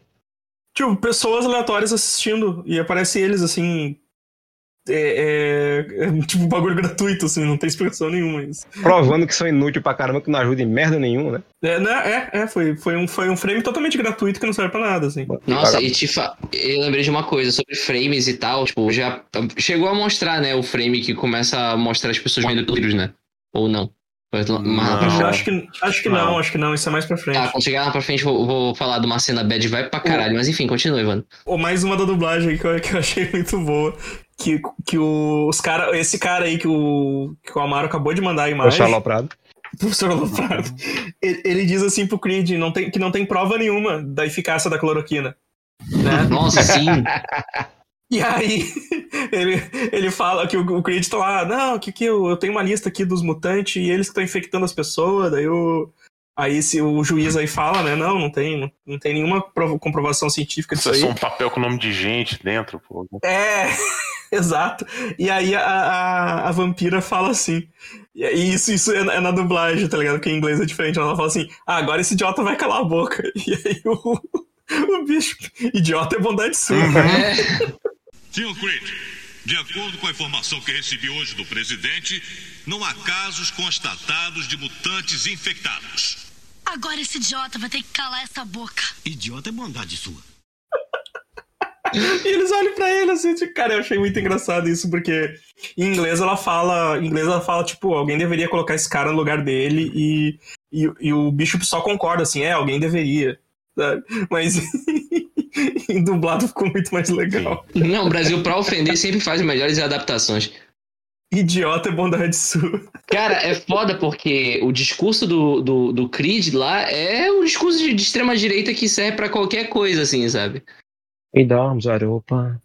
Tipo, pessoas aleatórias assistindo. E aparece eles, assim. É, é- é tipo um bagulho gratuito, assim, não tem explicação nenhuma. Isso. Provando que são inúteis pra caramba, que não ajudam em merda nenhuma, né? É, né? é, é foi, foi, um, foi um frame totalmente gratuito que não serve pra nada, assim. Nossa, e te fa... eu lembrei de uma coisa sobre frames e tal. Tipo, já chegou a mostrar, né? O frame que começa a mostrar as pessoas vendo vírus, né? Ou não? Não. Acho que, acho que não. Não. acho que não, isso é mais pra frente. Tá, quando chegar lá pra frente, vou, vou falar de uma cena bad vai pra caralho. Mas enfim, continua, Ivan. Ou mais uma da dublagem aí que eu, que eu achei muito boa. Que, que o- os cara, esse cara aí que o, que o Amaro acabou de mandar a imagem. sou aloprado. Professor Aloprado. Ele, ele diz assim pro Creed não tem, que não tem prova nenhuma da eficácia da cloroquina. Né? Nossa, sim. E aí, ele, ele fala que o, o Creed tá lá, não, que, que eu, eu tenho uma lista aqui dos mutantes e eles que estão infectando as pessoas, daí o. Aí se o juiz aí fala, né? Não, não tem, não, não tem nenhuma prova- comprovação científica disso Isso é aí. só um papel com nome de gente dentro, pô. É, exato. E aí a, a, a vampira fala assim. E isso, isso é, na- é na dublagem, tá ligado? Porque em inglês é diferente. Ela fala assim: ah, agora esse idiota vai calar a boca. E aí o, o bicho, idiota é bondade sua. É. Sr. Creed, de acordo com a informação que recebi hoje do presidente, não há casos constatados de mutantes infectados. Agora esse idiota vai ter que calar essa boca. Idiota é bondade sua. E eles olham pra ele assim, tipo, cara, eu achei muito engraçado isso, porque em inglês ela fala. Em inglês ela fala, tipo, alguém deveria colocar esse cara no lugar dele e, e, e o bicho só concorda, assim, é, alguém deveria. sabe? Mas em dublado ficou muito mais legal. Não, o Brasil, pra ofender, sempre faz melhores adaptações. Idiota é bondade sua. Cara, é foda porque o discurso do, do, do Creed lá é um discurso de, de extrema-direita que serve pra qualquer coisa, assim, sabe? E damos, opa.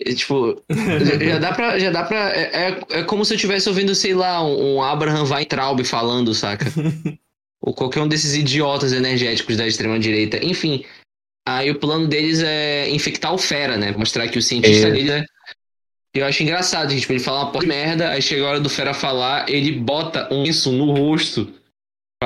É, tipo, já- já dá pra. Já dá pra é, é, é como se eu estivesse ouvindo, sei lá, um, um Abraham Weintraub falando, saca? Ou qualquer um desses idiotas energéticos da extrema-direita. Enfim, aí o plano deles é infectar o Fera, né? Mostrar que o cientista É. dele é. Eu acho engraçado, gente. Tipo, ele fala uma porra de merda, aí chega a hora do Fera falar, ele bota um isso no rosto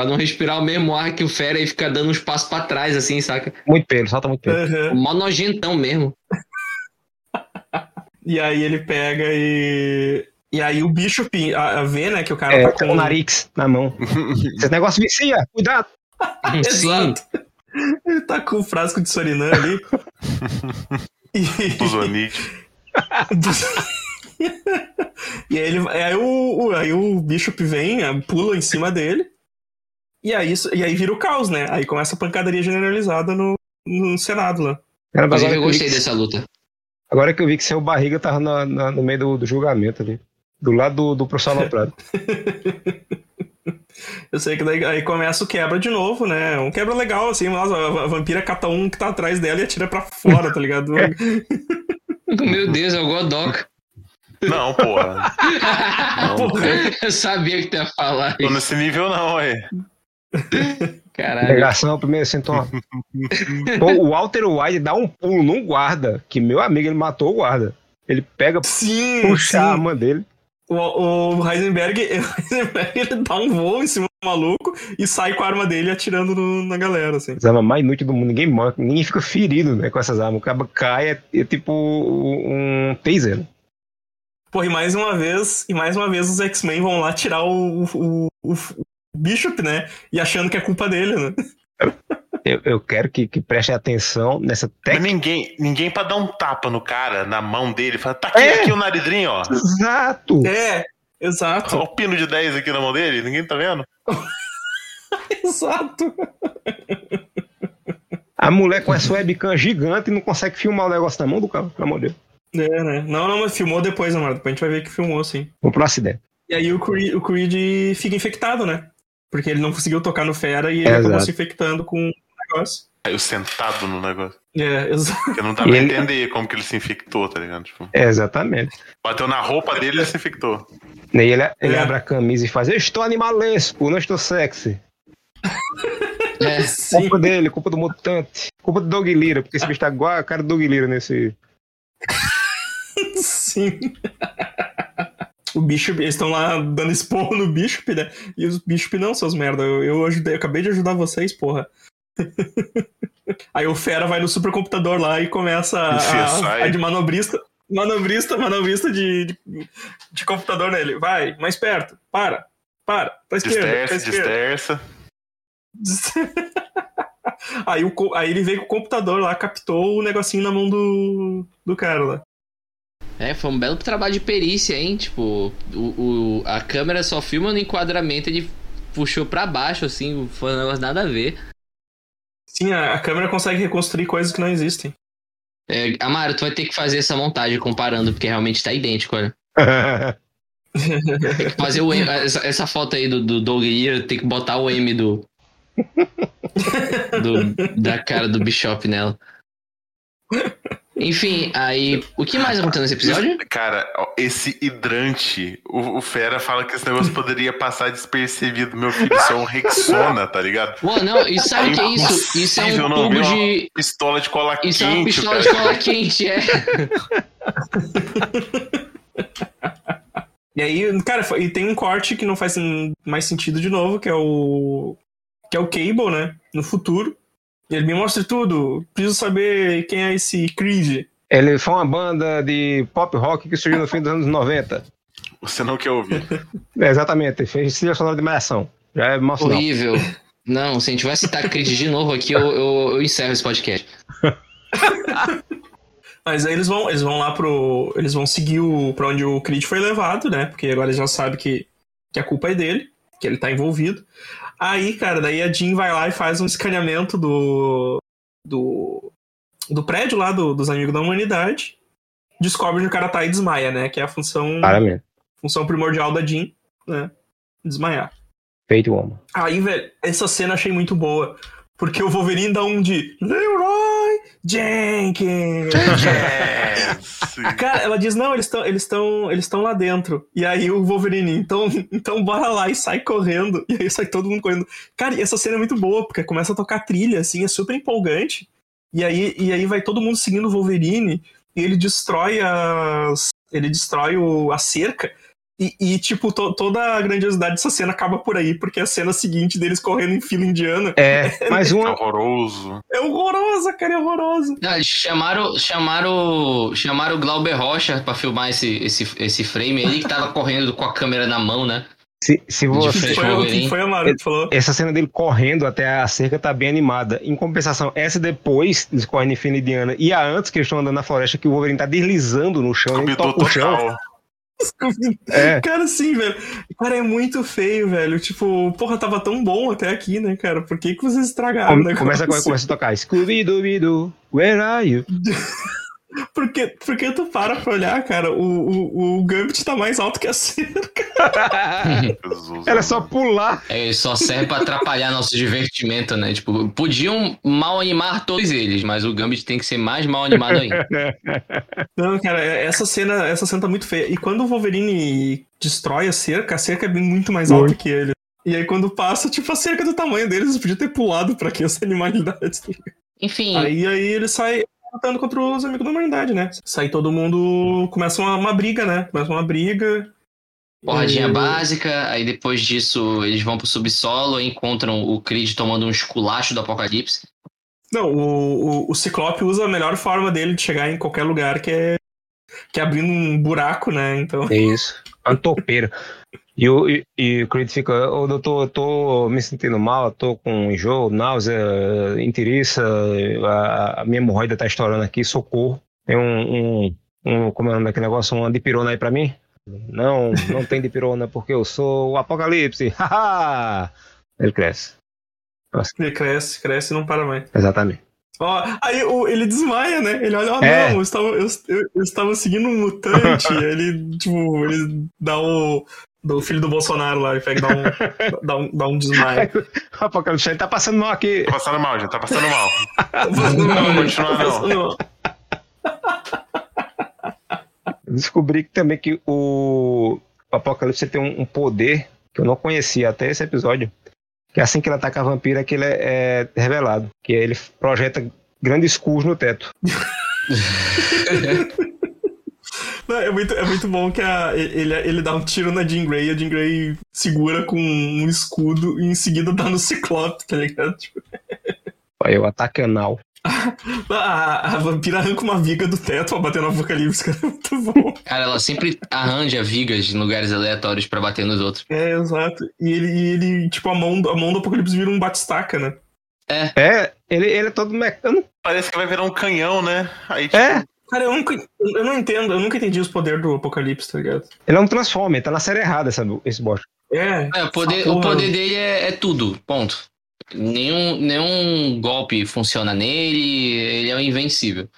pra não respirar o mesmo ar que o Fera e fica dando uns passos pra trás, assim, saca? Muito pelo, salta muito pelo. Aham. Mó nojentão mesmo. E aí ele pega e. E aí o bicho pi- a, a vê, né, que o cara É, tá com com. o Narix na mão. Esse negócio vicia, cuidado. Exato. Ele tá com o frasco de Sorinã ali. e... Tuzonite. e aí, ele, aí, o, o- aí o bicho vem, pula em cima dele. E aí, isso- e aí vira o caos, né? Aí começa a pancadaria generalizada no, no Senado lá. Inclusive, agora, eu gostei que, dessa luta. agora que eu vi que seu barriga tava na- na- no meio do, do julgamento ali. Do lado do, do professor Aloprado. Eu sei que daí aí começa o quebra de novo, né? Um quebra legal, assim, mas a, vampira cata um que tá atrás dela e atira pra fora, tá ligado? Meu Deus, é o Godok. Não, porra. Não, Eu sabia que tu ia falar tô nesse nível não, aí. Caralho. Pegação, primeiro sintoma. Pô, o Walter White dá um pulo num guarda, que meu amigo, ele matou o guarda. Ele pega, Sim, puxa a sim. arma dele. O, o Heisenberg, o Heisenberg ele dá um voo em cima do maluco e sai com a arma dele atirando no- na galera, assim. As armas mais inúteis do mundo, ninguém morre, ninguém fica ferido né, com essas armas. O cara cai, é, é tipo um taser. Porra, e mais uma vez, e mais uma vez os X-Men vão lá tirar o, o, o, o Bishop, né? E achando que é culpa dele, né? Eu, eu quero que, que preste atenção nessa Mas técnica. ninguém, ninguém pra dar um tapa no cara, na mão dele, fala, tá aqui, É. aqui o naridrinho, ó. Exato! É, exato, Olha o pino de 10 aqui na mão dele, ninguém tá vendo? exato. A mulher com essa webcam gigante e não consegue filmar o negócio na mão do cara, pelo amor de Deus. É, né? Não, não, mas filmou depois, amado. Depois a gente vai ver que filmou, sim. Vamos pro acidente. E aí o Creed, o Creed fica infectado, né? Porque ele não conseguiu tocar no Fera e ele É, acabou exato. se infectando com o negócio. Caiu sentado no negócio. É, exato. Porque não dá pra ele- entender como que ele se infectou, tá ligado? Tipo, É, exatamente. bateu na roupa dele e ele se infectou. E aí ele, ele É. abre a camisa e faz: Eu estou animalesco, não estou sexy. É, Sim. Culpa dele, culpa do mutante. Culpa do Doug Lira, porque esse bicho tá igual a cara do Doug Lira nesse. Sim. O Bishop, eles estão lá dando esporro no Bishop, né? E os Bishop não, seus merda. Eu, eu ajudei, eu acabei de ajudar vocês, porra. Aí o Fera vai no supercomputador lá e começa a, CSI. a, de manobrista. Manobrista, manobrista de, de, de computador nele. Vai, mais perto. Para. Para. Pra esquerda. Pra Desterça, esquerda. aí, o, aí ele veio com o computador lá, captou o negocinho na mão do, do cara lá. É, foi um belo trabalho de perícia, hein? Tipo, o, o- a câmera só filma no enquadramento, ele puxou pra baixo, assim, foi um negócio nada a ver. Sim, a, a câmera consegue reconstruir coisas que não existem. É, Amaro, tu vai ter que fazer essa montagem comparando, porque realmente tá idêntico, olha. Tem que fazer o M, essa, essa foto aí do, do Doug Ear, tem que botar o M do, do- da cara do Bishop nela. Enfim, aí. O que mais aconteceu nesse episódio? Cara, esse hidrante, o, o Fera fala que esse negócio poderia passar despercebido. Meu filho, isso é um Rexona, tá ligado? Pô, não, e sabe o que é isso? Isso é um não tubo de. Pistola de cola Isso é uma quente, pistola cara. de cola quente, é. E aí, cara, e tem um corte que não faz mais sentido de novo, que é o. Que é o Cable, né? No futuro. Ele me mostra tudo. Preciso saber quem é esse Creed. Ele foi uma banda de pop rock que surgiu no fim dos anos 90. Você não quer ouvir. É, exatamente, fez trilha sonora de malhação. Já é emocional. Horrível. Não, se a gente vai citar Creed de novo aqui, eu, eu, eu encerro esse podcast. Mas aí eles vão, eles vão lá pro. Eles vão seguir o, pra onde o Creed foi levado, né? Porque agora ele já sabe que, que a culpa é dele, que ele tá envolvido. Aí, cara, daí a Jean vai lá e faz um escaneamento do. do. do prédio lá do- dos amigos da humanidade. Descobre onde o cara tá e desmaia, né? Que é a função, Claramente. função primordial da Jean, né? Desmaiar. Feito homem. Aí, velho, essa cena achei muito boa. Porque o Wolverine dá um de Leroy Jenkins. Yes! Cara, ela diz, não, eles estão eles tão, eles tão lá dentro. E aí o Wolverine, então, então bora lá e sai correndo. E aí sai todo mundo correndo. Cara, e essa cena é muito boa, porque começa a tocar trilha, assim, é super empolgante. E aí, e aí vai todo mundo seguindo o Wolverine e ele destrói as. Ele destrói o, a cerca. E, e, tipo, to- toda a grandiosidade dessa cena acaba por aí, porque a cena seguinte deles correndo em fila indiana É, mais É uma. horroroso. é horrorosa, cara, é horrorosa. Eles chamaram, chamaram, chamaram o Glauber Rocha pra filmar esse, esse, esse frame aí, que tava correndo com a câmera na mão, né? Se, se você. Foi o foi a Maru que falou. Essa cena dele correndo até a cerca tá bem animada. Em compensação, essa depois, eles correm em fila indiana, e a antes que eles estão andando na floresta, que o Wolverine tá deslizando no chão, ele toca o chão. É. Cara, sim, velho. Cara, é muito feio, velho. Tipo, porra, tava tão bom até aqui, né, cara? Por que, que vocês estragaram Come- começa, começa a tocar Scooby-Doo, where are you? Porque, porque tu para pra olhar, cara, o, o, o Gambit tá mais alto que a cerca. Era só pular. É, só serve pra atrapalhar nosso divertimento, né? Tipo, podiam mal animar todos eles, mas o Gambit tem que ser mais mal animado ainda. Não, cara, é- essa cena, essa cena tá muito feia. E quando o Wolverine destrói a cerca, a cerca é bem muito mais alta que ele. E aí quando passa, tipo, a cerca do tamanho deles, podia ter pulado pra que essa animalidade. Enfim, Aí, aí ele sai lutando contra os amigos da humanidade, né? Sai todo mundo. Começa uma, uma briga, né? Começa uma briga. porradinha E- básica, aí depois disso eles vão pro subsolo e encontram o Creed tomando um esculacho do apocalipse. Não, o, o, o Ciclope usa a melhor forma dele de chegar em qualquer lugar, que é, que é abrindo um buraco, né? Então. É isso. Uma topeira. E o, e, e o Creed fica, ô doutor, eu tô me sentindo mal, tô com enjoo, náusea, intiriça, a, a minha hemorroida tá estourando aqui, socorro. Tem um, um, um como é o nome daquele negócio, uma dipirona aí pra mim? Não, não tem dipirona porque eu sou o apocalipse, haha! Ele cresce. Ele cresce, cresce e não para mais. Exatamente. Ó, aí o- ele desmaia, né? Ele olha, ó, É. não, eu estava, eu, eu- eu estava seguindo um mutante. ele, tipo, ele dá o. Do filho do Bolsonaro lá, e pega dá um, dá um, dá um desmaio. O Apocalipse ele tá passando mal aqui. Tá passando mal, gente, tá passando mal. Não, Não, continua não. não. Eu Descobri que também que o Apocalipse tem um, um poder que eu não conhecia até esse episódio. Que assim que ele ataca a vampira, que ele é, é revelado. Que ele projeta grandes cus no teto. Não, é, muito, é muito bom que a, ele, ele dá um tiro na Jean Grey, a Jean Grey segura com um escudo e em seguida dá no Ciclope, tá ligado? Tipo, Aí o ataque anal. A, a vampira arranca uma viga do teto pra bater no Apocalipse, cara. É muito bom. Cara, ela sempre arranja vigas em lugares aleatórios pra bater nos outros. É, exato. E ele, e ele tipo, a mão, a mão do Apocalipse vira um batistaca, né? É, ele, ele é todo mecânico. Parece que vai virar um canhão, né? Aí, tipo, É, Cara, eu nunca. Eu não entendo, eu nunca entendi os poderes do Apocalipse, tá ligado? ele é um Transformer, tá na série errada essa, esse bosta. É. É, o poder, o poder dele é, é tudo, ponto. Nenhum, nenhum golpe funciona nele, ele é invencível.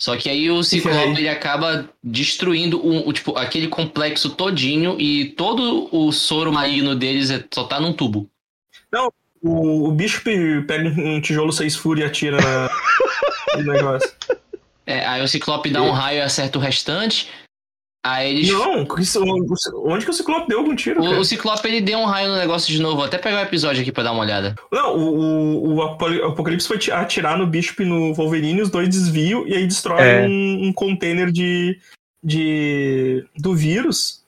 Só que aí o Ciclope ele acaba destruindo o, o, tipo, aquele complexo todinho e todo o soro maligno deles é, só tá num tubo. O, o bicho pe- pega um tijolo seis furo e atira no negócio. É, aí o Ciclope dá um raio e acerta o restante. Aí eles. Não, isso- onde que o Ciclope deu algum tiro? O, cara? o Ciclope ele deu um raio no negócio de novo. Vou até pegar o episódio aqui pra dar uma olhada. Não, o, o, o Apocalipse foi ti- atirar no Bishop e no Wolverine, os dois desviam e aí destrói É. um, um container de, de do vírus.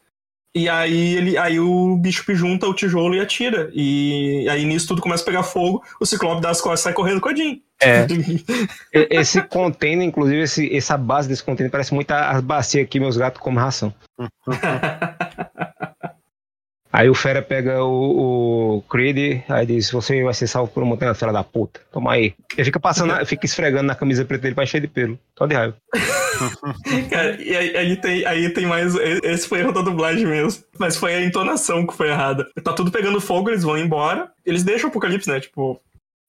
E aí ele aí o Bishop junta o tijolo e atira. E aí nisso tudo começa a pegar fogo, o Ciclope dá as costas sai correndo com a Jean. É. Esse container, inclusive, esse, essa base desse container parece muito a- as bacias que meus gatos comem ração. Aí o Fera pega o, o Creed, aí diz: Você vai ser salvo por uma montanha, filha da puta. Toma aí. Ele fica passando, fica esfregando na camisa preta dele pra encher de pelo. Tô de raiva. Cara, e aí, aí tem, aí tem mais. Esse foi erro da dublagem mesmo. Mas foi a entonação que foi errada. Tá tudo pegando fogo, eles vão embora. Eles deixam o Apocalipse, né? Tipo,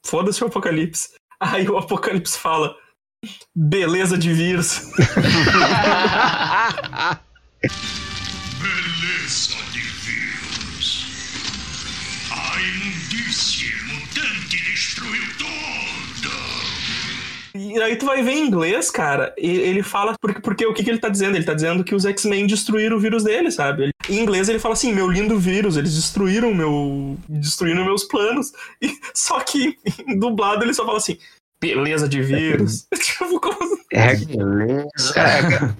foda-se o Apocalipse. Aí o Apocalipse fala: beleza de vírus. E aí tu vai ver em inglês, cara, e ele fala. Porque, porque o que, que ele tá dizendo? Ele tá dizendo que os X-Men destruíram o vírus dele, sabe? Ele- em inglês ele fala assim: meu lindo vírus, eles destruíram meu. destruíram meus planos. E, só que em dublado ele só fala assim: beleza de vírus. tipo, como. É, cara,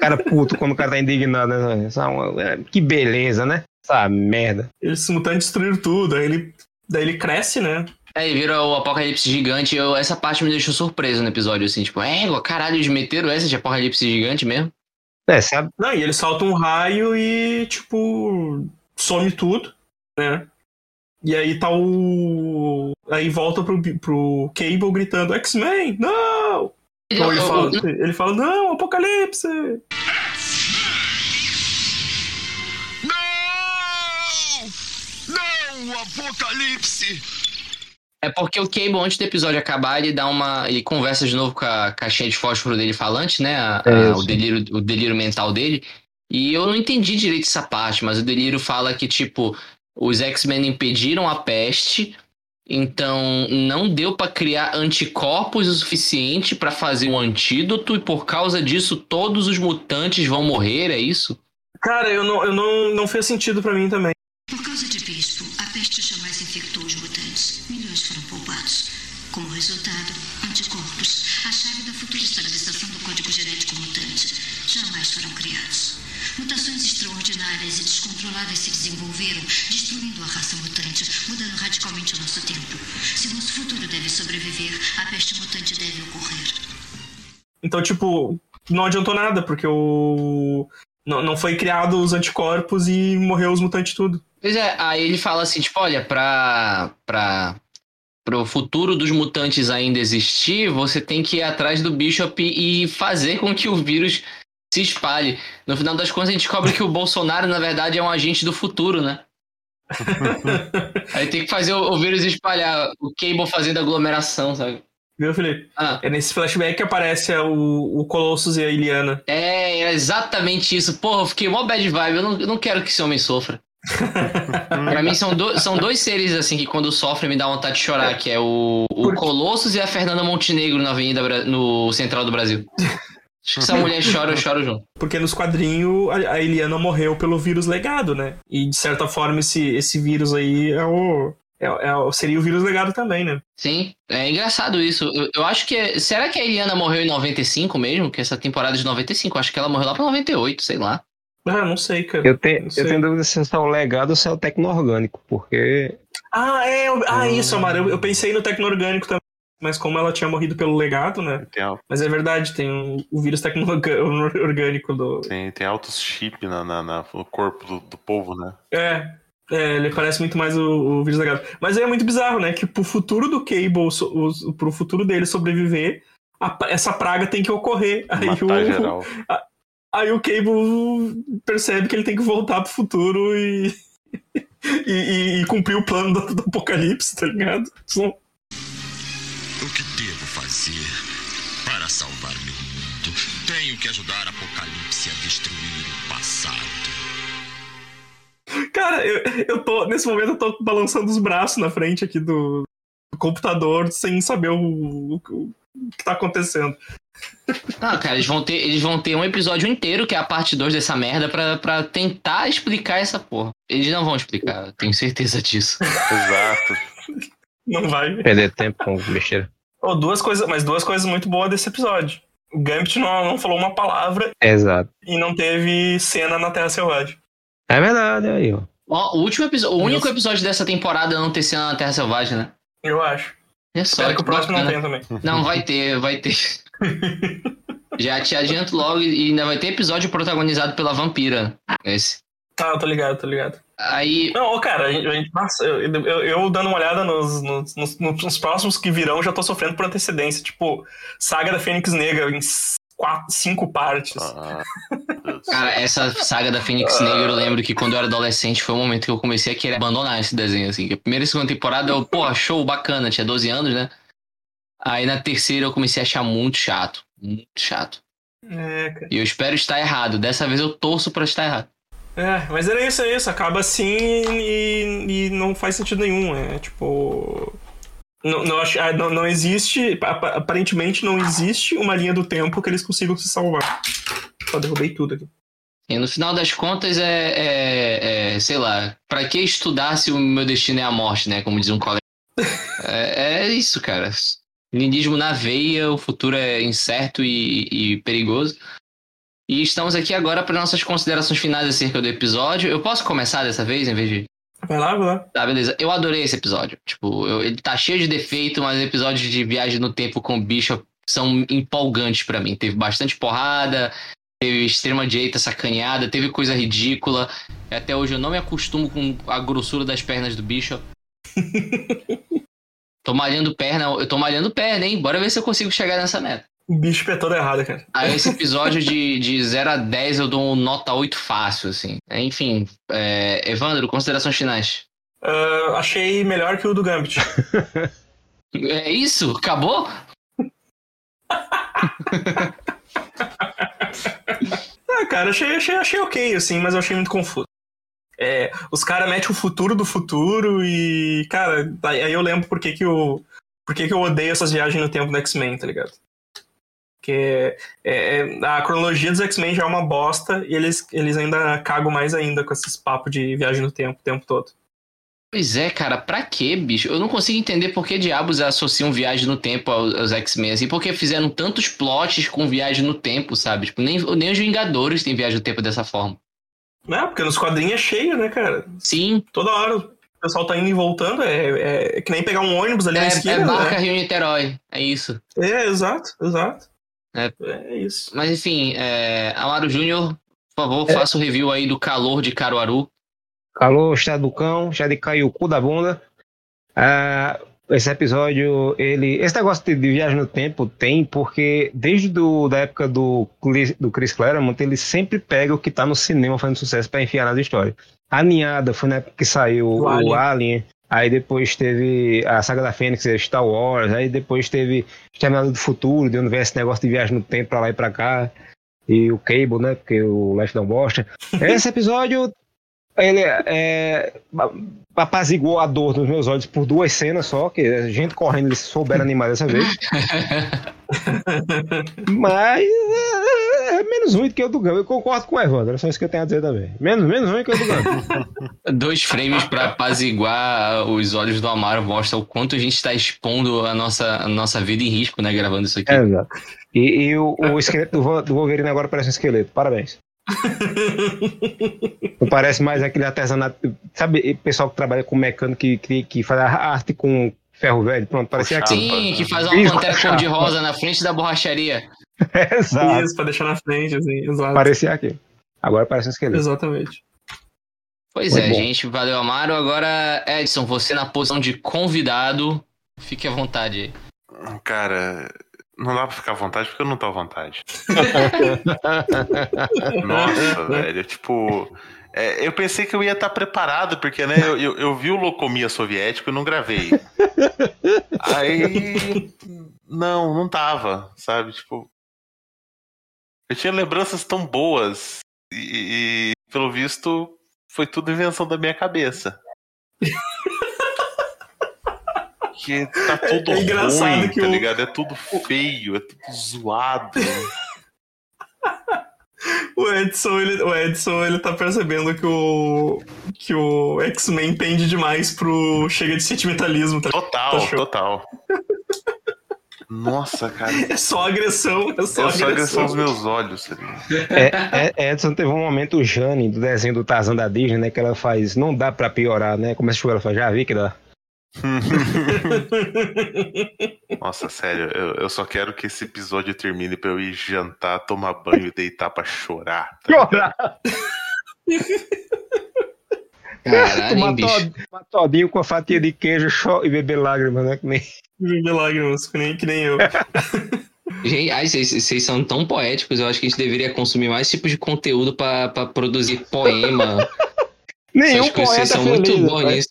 cara puto quando o cara tá indignado, né? É é, Que beleza, né? Essa merda. Eles mutantes destruíram tudo. Aí ele, daí ele cresce, né? É, e vira o apocalipse gigante. Eu, essa parte me deixou surpreso no episódio, assim, tipo, é, caralho, eles meteram essa de apocalipse gigante mesmo? É, sabe? Não, e ele solta um raio e, tipo, some tudo, né? E aí tá o. Aí volta pro, pro Cable gritando: X-Men, não! Então ele fala, ele fala: não, Apocalipse! Não! Não, Apocalipse! É porque o Cable, antes do episódio acabar, ele dá uma. Ele conversa de novo com a caixinha de fósforo dele falante, né? A- É a- o, delírio, o delírio mental dele. E eu não entendi direito essa parte, mas o delírio fala que, tipo, os X-Men impediram a peste, então não deu pra criar anticorpos o suficiente pra fazer um antídoto, e por causa disso todos os mutantes vão morrer, é isso? Cara, eu não, eu não, não fez sentido pra mim também. Por causa de Bispo, a peste jamais infectou os mutantes. Milhões foram poupados. Como resultado, anticorpos, a chave da futura estabilização do código genético mutante, jamais foram criados. Mutações extraordinárias e descontroladas se desenvolveram, destruindo a raça mutante, mudando radicalmente o nosso tempo. Se nosso futuro deve sobreviver, a peste mutante deve ocorrer. Então, tipo, não adiantou nada, porque o. Não, não foi criado os anticorpos e morreu os mutantes tudo. Pois é, aí ele fala assim, tipo, olha, pra, pra, pro futuro dos mutantes ainda existir, você tem que ir atrás do Bishop e fazer com que o vírus se espalhe. No final das contas, a gente descobre que o Bolsonaro, na verdade, é um agente do futuro, né? aí tem que fazer o, o vírus espalhar, o Cable fazendo aglomeração, sabe? Viu, Felipe? Ah, É nesse flashback que aparece o, o Colossus e a Iliana. é, é exatamente isso. Porra, eu fiquei mó bad vibe. Eu não, eu não quero que esse homem sofra. pra mim, são, do- são dois seres, assim, que quando sofrem me dá vontade de chorar, que é o, o Colossus e a Fernanda Montenegro na Avenida no Central do Brasil. Acho que se a mulher chora, eu choro junto. Porque nos quadrinhos a, a Iliana morreu pelo vírus legado, né? E de certa forma esse, esse vírus aí é o, é, é seria o vírus legado também, né? Sim, é engraçado isso. Eu, eu acho que. é- Será que a Eliana morreu em 95 mesmo? Que essa temporada de 95? Acho que ela morreu lá pra 98, sei lá. Ah, não sei, cara. Eu tenho, Não eu tenho dúvida se é o legado ou se é o tecno-orgânico, porque Ah, é. eu- Ah, Hum. isso, Amaro. Eu, eu pensei no tecno-orgânico também. Mas como ela tinha morrido pelo legado, né? Tem, al- Mas é verdade, tem um- o vírus tecno-orgânico do. tem, tem altos chip na, na- na- no corpo do, do povo, né? É. É, ele parece muito mais o, o vírus legado. Mas aí é muito bizarro, né? Que pro futuro do Cable, so, o- pro futuro dele sobreviver, a- essa praga tem que ocorrer. Aí Matar o, geral. Aí o Cable percebe que ele tem que voltar pro futuro e. e, e- e cumprir o plano do, do apocalipse, tá ligado? Só- O que devo fazer para salvar meu mundo? Tenho que ajudar Apocalipse a destruir o passado. Cara, eu, eu tô. Nesse momento eu tô balançando os braços na frente aqui do, do computador sem saber o- o que tá acontecendo. Não, cara, eles vão ter, eles vão ter um episódio inteiro, que é a parte 2 dessa merda, pra, pra tentar explicar essa porra. Eles não vão explicar, eu tenho certeza disso. Exato. Não vai. perder tempo com besteira. Oh, duas coisas, mas duas coisas muito boas desse episódio. O Gambit não, não falou uma palavra Exato. e não teve cena na Terra Selvagem. É verdade, aí, ó. Ó, o último episódio, o único episódio dessa temporada não ter cena na Terra Selvagem, né? Eu acho. É só Espero que o próximo não bacana. tenha também. Não, vai ter, vai ter. Já te adianto logo e ainda vai ter episódio protagonizado pela vampira. Esse. Ah, tô ligado, tô ligado. Aí. Não, cara, a gente, a gente- nossa, eu, eu- eu dando uma olhada nos, nos, nos- nos próximos que virão, já tô sofrendo por antecedência. Tipo, Saga da Fênix Negra em quatro, cinco partes. Ah. Cara, essa saga da Fênix Negra, eu lembro que quando eu era adolescente foi o momento que eu comecei a querer abandonar esse desenho, assim. A primeira e segunda temporada, eu, pô, show, bacana, tinha 12 anos, né? Aí na terceira eu comecei a achar muito chato. Muito chato. É, cara. E eu espero estar errado. Dessa vez eu torço pra estar errado. É, mas era isso, é isso. Acaba assim e, e não faz sentido nenhum. É tipo. Não, não, ah, não, não existe. apa- Aparentemente não existe uma linha do tempo que eles consigam se salvar. Só derrubei tudo aqui. E no final das contas é, é, é, sei lá, pra que estudar se o meu destino é a morte, né? Como diz um colega. É, é isso, cara. Lindismo na veia, o futuro é incerto e, e perigoso. E estamos aqui agora para nossas considerações finais acerca do episódio. Eu posso começar dessa vez, em vez de. Vai lá, vai lá. Tá, beleza. Eu adorei esse episódio. Tipo, eu- ele tá cheio de defeito, mas episódios de viagem no tempo com o Bishop são empolgantes pra mim. Teve bastante porrada, teve extrema direita sacaneada, teve coisa ridícula. Até hoje eu não me acostumo com a grossura das pernas do Bishop. tô malhando perna, eu tô malhando perna, hein? Bora ver se eu consigo chegar nessa meta. O bicho é todo errado, cara. Aí esse episódio de, de 0 a 10 eu dou um nota 8 fácil, assim. Enfim, é... Evandro, considerações finais. Ah, achei melhor que o do Gambit. É isso? Acabou? Ah, cara, achei, achei, achei ok, assim, mas eu achei muito confuso. É, os caras metem o futuro do futuro e, cara, aí eu lembro por que que eu, por que que eu odeio essas viagens no tempo do X-Men, tá ligado? Porque é, é, a cronologia dos X-Men já é uma bosta e eles, eles ainda cagam mais ainda com esses papos de viagem no tempo o tempo todo. Pois é, cara, pra quê, bicho? Eu não consigo entender por que diabos associam viagem no tempo aos, aos X-Men, assim, porque fizeram tantos plots com viagem no tempo, sabe? Tipo, nem, nem os Vingadores têm viagem no tempo dessa forma. Não, porque nos quadrinhos é cheio, né, cara? Sim, Toda hora o pessoal tá indo e voltando, é, é- é que nem pegar um ônibus ali é, na é esquina, Barca né? Rio Niterói, é isso. É, exato, exato. É. é isso. Mas enfim, é, Amaro Júnior, por favor, faça o review aí do calor de Caruaru. Calor, estado do cão, já de cair o cu da bunda. Ah, esse episódio, ele. Esse negócio de, de viagem no tempo tem, porque desde do, da época do, do Chris Claremont, ele sempre pega o que tá no cinema fazendo sucesso pra enfiar nas histórias. A Ninhada foi na época que saiu O o Alien. Alien. Aí depois teve a saga da Fênix, Star Wars. Aí depois teve Exterminador do Futuro, de onde vem esse negócio de viagem no tempo pra lá e pra cá. E o Cable, né? Porque o Left não bosta. Esse episódio, ele é, apaziguou a dor dos meus olhos por duas cenas só, que a gente correndo, eles souberam animar dessa vez. Mas é, é menos ruim do que o do Gama. Eu concordo com o Evandro, é só isso que eu tenho a dizer também. Menos, menos ruim que o do Gama. Dois frames pra apaziguar os olhos do Amaro mostra o quanto a gente está expondo a nossa, a nossa vida em risco, né? Gravando isso aqui. É, exato. E, e o, o, esqueleto do, Wolverine agora parece um esqueleto. Parabéns. Não parece mais aquele artesanato. Sabe, pessoal que trabalha com mecânico que, que, que faz a arte com ferro velho? Pronto, parecia aquilo. Sim, que faz uma pantera cor-de-rosa na frente da borracharia. Exato. Isso, pra deixar na frente, assim, exato. Parecia aquilo. Agora parece um esqueleto. Exatamente. Pois Muito é, bom. gente. Valeu, Amaro. Agora, Edson, você na posição de convidado. Fique à vontade aí. Cara, não dá pra ficar à vontade porque eu não tô à vontade. Nossa, velho, tipo. é, eu pensei que eu ia estar preparado, porque, né, eu, eu, eu vi o Locomia soviético e não gravei. Aí. Não, não tava, sabe? Tipo. Eu tinha lembranças tão boas e, e, pelo visto, foi tudo invenção da minha cabeça. Que tá tudo É engraçado ruim, que tá o- ligado? É tudo feio, é tudo zoado. O Edson, ele, o Edson, ele tá percebendo que o, que o X-Men pende demais pro chega de sentimentalismo, tá? Total, Tá total. Nossa, cara. É só agressão, é só Eu só agressão aos meus olhos, tá ligado? É, é, Edson teve um momento Jane do desenho do Tarzan da Disney, né? Que ela faz, não dá pra piorar, né? Começa a chorar, ela faz, já vi que dá. Nossa, sério, eu, eu só quero que esse episódio termine pra eu ir jantar, tomar banho e deitar pra chorar. tá? Chorar! Caralho, Tomar bicho. tod- todinho com a fatia de queijo e beber lágrimas, né? Que nem... Viver lágrimas, que nem, que nem eu. Gente, ai, vocês, vocês são tão poéticos. Eu acho que a gente deveria consumir mais tipo de conteúdo pra, pra produzir poema. Nenhum Essas poeta vocês são feliz, muito bons rapaz. nisso.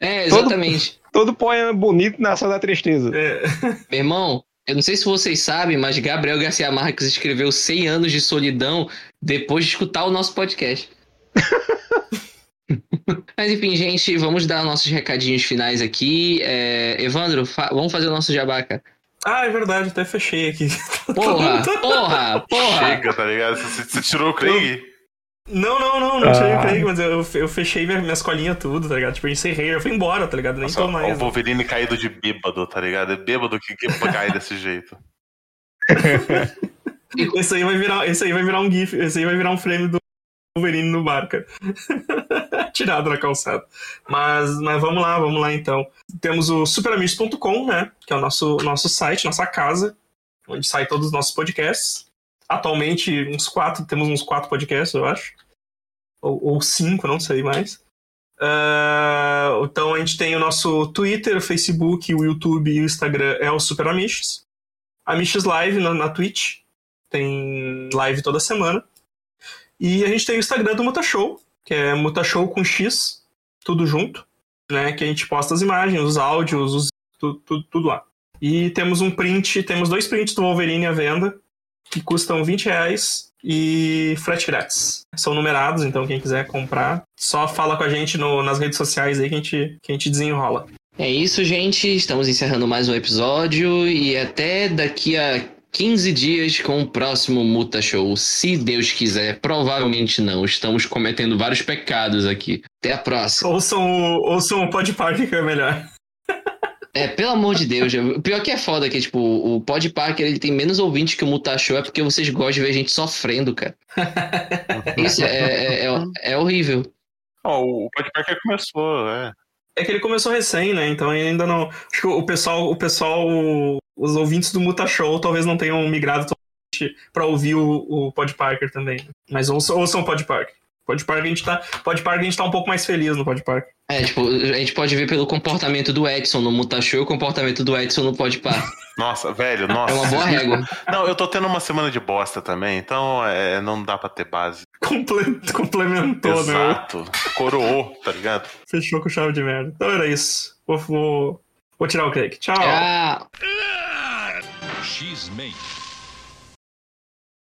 É, Todo- exatamente. Todo poema bonito nasce da tristeza. É, Meu irmão, eu não sei se vocês sabem, mas Gabriel Garcia Marques escreveu 100 anos de solidão depois de escutar o nosso podcast. mas enfim, gente, vamos dar nossos recadinhos finais aqui. É, Evandro, fa- vamos fazer o nosso jabá, cara. Ah, é verdade, até fechei aqui. Porra, porra, porra. Chega, tá ligado? Você, você tirou o Craig? Não, não, não, não tirei Ah. o Craig, mas eu, eu fechei minha- minhas colinhas tudo, tá ligado? Tipo, eu encerrei, eu fui embora, tá ligado? Nem Nossa, tô o mais. Wolverine caído de bêbado, tá ligado? É bêbado que, que cai desse jeito. Esse aí vai virar, esse aí vai virar um GIF, esse aí vai virar um frame do Wolverine no bar, cara. Tirado na calçada. Mas, mas vamos lá, vamos lá então. Temos o superamigos.com, né? Que é o nosso, nosso site, nossa casa, onde sai todos os nossos podcasts. Atualmente, uns quatro, temos uns quatro podcasts, eu acho. Ou, ou cinco, não sei mais. Ah, então a gente tem o nosso Twitter, o Facebook, o YouTube e o Instagram é o Super Amiches. Amiches Live na, na Twitch. Tem live toda semana. E a gente tem o Instagram do Mutashow, que é Mutashow com X, tudo junto, né? Que a gente posta as imagens, os áudios, os, tu- tu- tudo lá. E temos um print, temos dois prints do Wolverine à venda, que custam 20 reais e frete grátis. São numerados, então quem quiser comprar, só fala com a gente no- nas redes sociais aí que a gente, que a gente desenrola. É isso, gente. Estamos encerrando mais um episódio e até daqui a 15 dias com o próximo Muta Show. Se Deus quiser, provavelmente não. Estamos cometendo vários pecados aqui. Até a próxima. Ouçam o, ouçam o Pod Park que é melhor. É, pelo amor de Deus. O pior que é foda que, tipo, o Pod Parker ele tem menos ouvintes que o Muta Show é porque vocês gostam de ver gente sofrendo, cara. Isso é, é, é, é horrível. Ó, o Podparker começou, é. É que ele começou recém, né? Então ainda não. Acho que o pessoal, o pessoal, os ouvintes do Muta Show talvez não tenham migrado totalmente pra ouvir o, o Pod Parker também. Mas ouçam, ouçam o Pod Parker. Pod Parker a gente tá, Pod Parker a gente tá um pouco mais feliz no Pod Parker. É, tipo, a gente pode ver pelo comportamento do Edson no Muta Show e o comportamento do Edson no Pod Par. Nossa, velho, nossa. É uma boa régua. Não, eu tô tendo uma semana de bosta também, então é, não dá pra ter base. Comple- Complementou, né? Exato. Coroou, tá ligado? Fechou com chave de merda. Então era isso. Vou, vou, vou tirar o Craig. Tchau. Ah, X-Men.